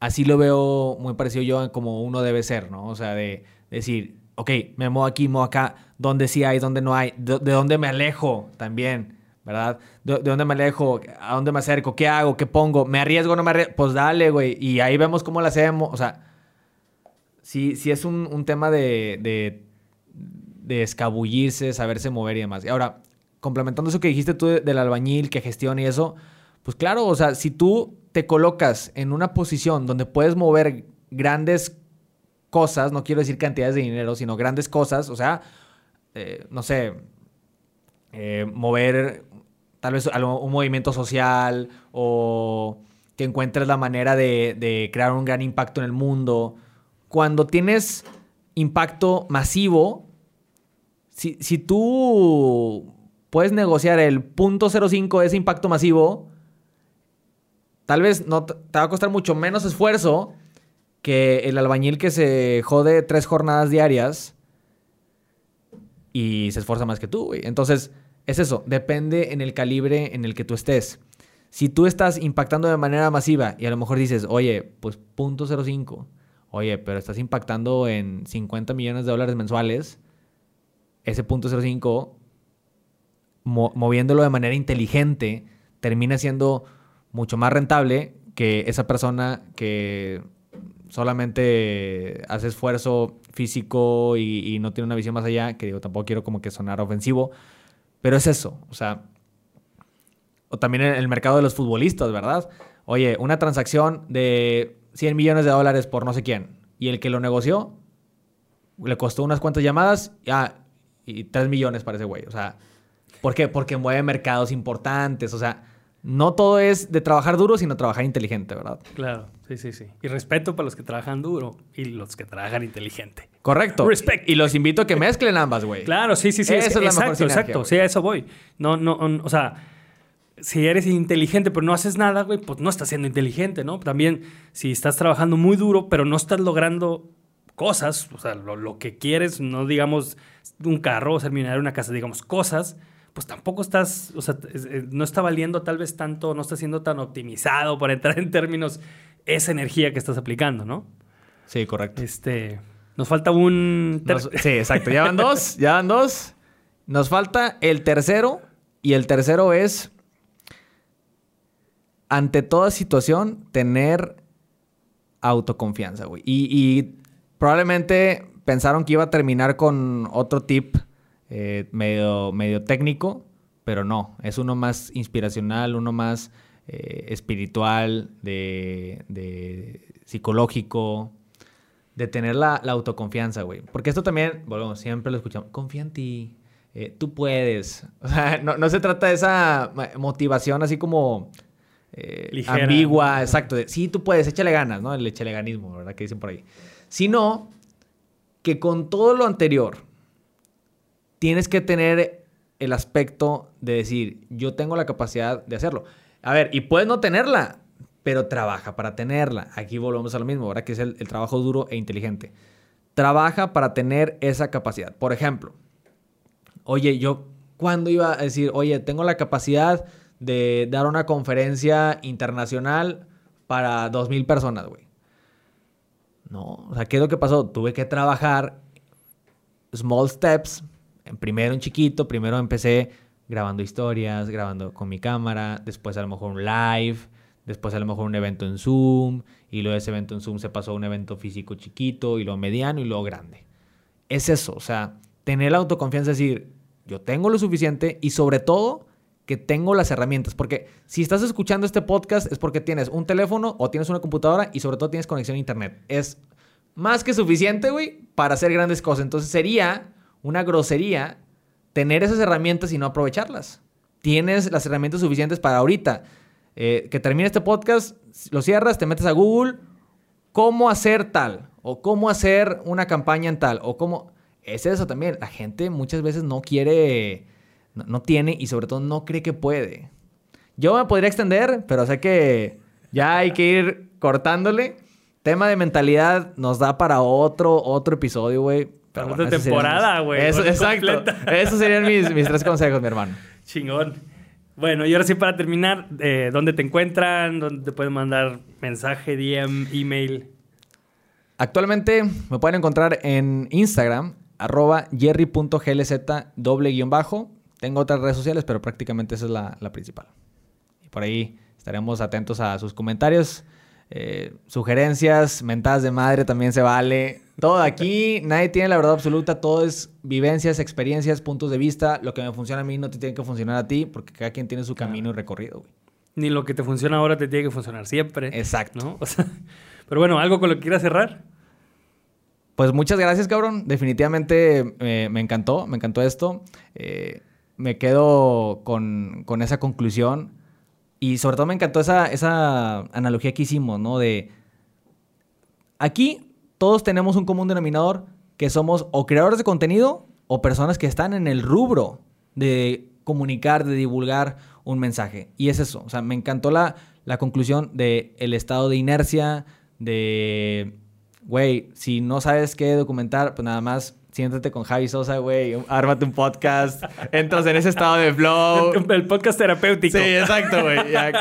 Así lo veo muy parecido yo como uno debe ser, ¿no? O sea, de, decir, ok, me muevo aquí, me acá, ¿dónde sí hay, dónde no hay? ¿De, dónde me alejo también? ¿Verdad? ¿De, de dónde me alejo? ¿A dónde me acerco? ¿Qué hago? ¿Qué pongo? ¿Me arriesgo o no me arriesgo? Pues dale, güey. Y ahí vemos cómo lo hacemos. O sea, sí, sí es un, un tema de, de, de escabullirse, saberse mover y demás. Y ahora, complementando eso que dijiste tú de- del albañil, que gestiona y eso, pues claro, o sea, si tú te colocas en una posición donde puedes mover grandes cosas, no quiero decir cantidades de dinero, sino grandes cosas, o sea, eh, no sé, eh, mover tal vez un movimiento social o que encuentres la manera de, crear un gran impacto en el mundo. Cuando tienes impacto masivo, si, si tú puedes negociar el 0.05 de ese impacto masivo, tal vez no te va a costar mucho menos esfuerzo que el albañil que se jode tres jornadas diarias y se esfuerza más que tú, güey. Entonces, es eso, depende en el calibre en el que tú estés. Si tú estás impactando de manera masiva y a lo mejor dices, oye, pues .05, oye, pero estás impactando en 50 millones de dólares mensuales, ese .05, mo- moviéndolo de manera inteligente, termina siendo mucho más rentable que esa persona que solamente hace esfuerzo físico y, y no tiene una visión más allá, que digo, tampoco quiero como que sonar ofensivo, pero es eso, o sea, o también en el mercado de los futbolistas, ¿verdad? Oye, una transacción de 100 millones de dólares por no sé quién, y el que lo negoció le costó unas cuantas llamadas, ya, y 3 millones para ese güey, o sea, ¿por qué? Porque mueve mercados importantes, o sea, no todo es de trabajar duro, sino trabajar inteligente, ¿verdad? Claro, sí, sí, sí. Y respeto para los que trabajan duro y los que trabajan inteligente. Correcto. Respect. Y los invito a que mezclen ambas, güey. Claro, sí, sí, sí. Esa es la mejor exacto, sinergia, exacto. güey. Sí, a eso voy. No, no, o sea, si eres inteligente pero no haces nada, güey, pues no estás siendo inteligente, ¿no? También si estás trabajando muy duro pero no estás logrando cosas, o sea, lo, lo que quieres, no digamos un carro o ser millonario, una casa, digamos cosas, pues tampoco estás, o sea, es- no está valiendo tal vez tanto, no está siendo tan optimizado para entrar en términos esa energía que estás aplicando, ¿no? Sí, correcto. Este, nos falta un... Nos- sí, exacto. Ya van dos, <laughs> ya van dos. Nos falta el tercero. Y el tercero es, ante toda situación, tener autoconfianza, güey. Y, y probablemente pensaron que iba a terminar con otro tip eh, medio, medio técnico, pero no. Es uno más inspiracional, uno más eh, espiritual, de, de psicológico, de tener la, la autoconfianza, güey. Porque esto también, volvemos, siempre lo escuchamos. Confía en ti. eh, tú puedes. <laughs> O sea, no, no se trata de esa motivación así como eh, Ligera. ambigua, exacto. De, sí, tú puedes, échale ganas, ¿no? El échale ganismo, ¿verdad? Que dicen por ahí. Sino que con todo lo anterior, tienes que tener el aspecto de decir, yo tengo la capacidad de hacerlo. A ver, y puedes no tenerla, pero trabaja para tenerla. Aquí volvemos a lo mismo, ¿verdad? Que es el, trabajo duro e inteligente. Trabaja para tener esa capacidad. Por ejemplo, oye, yo, ¿cuándo iba a decir, oye, tengo la capacidad de dar una conferencia internacional para 2.000 personas, güey? No, o sea, ¿qué es lo que pasó? Tuve que trabajar small steps. Primero en chiquito, primero empecé grabando historias, grabando con mi cámara, después a lo mejor un live, después a lo mejor un evento en Zoom, y luego ese evento en Zoom se pasó a un evento físico chiquito, y luego mediano, y luego grande. Es eso, o sea, tener la autoconfianza, es decir, yo tengo lo suficiente y sobre todo que tengo las herramientas, porque si estás escuchando este podcast es porque tienes un teléfono o tienes una computadora y sobre todo tienes conexión a internet. Es más que suficiente, güey, para hacer grandes cosas. Entonces sería una grosería tener esas herramientas y no aprovecharlas. Tienes las herramientas suficientes para ahorita. eh, que termine este podcast, lo cierras, te metes a Google, cómo hacer tal, o cómo hacer una campaña en tal, o cómo... Es eso también. La gente muchas veces no quiere, no, no tiene y sobre todo no cree que puede. Yo me podría extender, pero sé que ya hay que ir cortándole. Tema de mentalidad nos da para otro, otro episodio, güey. Pero bueno, serían temporada, güey, exacto. Esos serían mis, mis tres consejos, mi hermano. Chingón. Bueno, y ahora sí para terminar, eh, ¿dónde te encuentran? ¿Dónde te pueden mandar mensaje, DM, email? Actualmente me pueden encontrar en Instagram, arroba jerry.glz doble guion bajo. Tengo otras redes sociales, pero prácticamente esa es la, la principal. Y por ahí estaremos atentos a sus comentarios. Eh, sugerencias, mentadas de madre también se vale. Todo aquí, nadie tiene la verdad absoluta, todo es vivencias, experiencias, puntos de vista. Lo que me funciona a mí no te tiene que funcionar a ti, porque cada quien tiene su camino y recorrido, güey. Ni lo que te funciona ahora te tiene que funcionar siempre. Exacto. ¿no? O sea, pero bueno, ¿algo con lo que quieras cerrar? Pues muchas gracias, cabrón. Definitivamente eh, me encantó, me encantó esto. Eh, me quedo con, con esa conclusión. Y sobre todo me encantó esa, esa analogía que hicimos, ¿no? De aquí todos tenemos un común denominador que somos o creadores de contenido o personas que están en el rubro de comunicar, de divulgar un mensaje. Y es eso. O sea, me encantó la, la conclusión de el estado de inercia, de, güey, si no sabes qué documentar, pues nada más siéntate con Javi Sosa, güey, ármate un podcast, entras en ese estado de flow. <laughs> El podcast terapéutico. Sí, exacto, güey.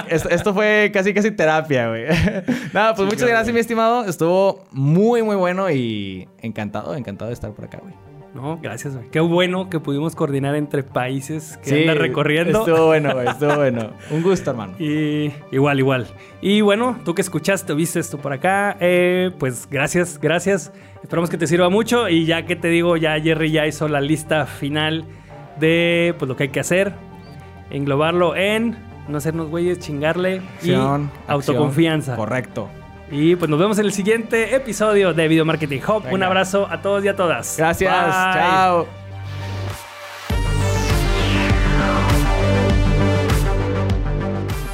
Esto fue casi, casi terapia, güey. <laughs> Nada, pues muchas gracias, mi estimado. Estuvo muy, muy bueno y encantado, encantado de estar por acá, güey. No, gracias, güey. Qué bueno que pudimos coordinar entre países que andan recorriendo. Estuvo bueno, güey, estuvo <laughs> bueno. Un gusto, hermano. Y igual, igual. Y bueno, tú que escuchaste viste esto por acá, eh, pues gracias, gracias. Esperamos que te sirva mucho. Y ya que te digo, ya Jerry ya hizo la lista final de pues lo que hay que hacer. Englobarlo en no hacernos güeyes, chingarle Acción, y autoconfianza. acción. Correcto. Y pues nos vemos en el siguiente episodio de Video Marketing Hub. Un Venga. abrazo a todos y a todas. Gracias. Bye. Chao.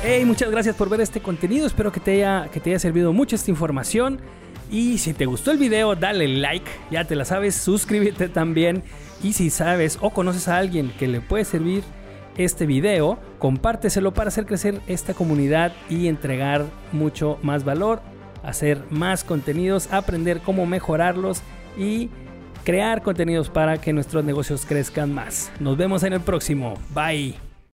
Hey, muchas gracias por ver este contenido. Espero que te haya, que te haya servido mucho esta información. Y si te gustó el video, dale like. Ya te la sabes, suscríbete también. Y si sabes o conoces a alguien que le puede servir este video, compárteselo para hacer crecer esta comunidad y entregar mucho más valor, hacer más contenidos, aprender cómo mejorarlos y crear contenidos para que nuestros negocios crezcan más. Nos vemos en el próximo. Bye.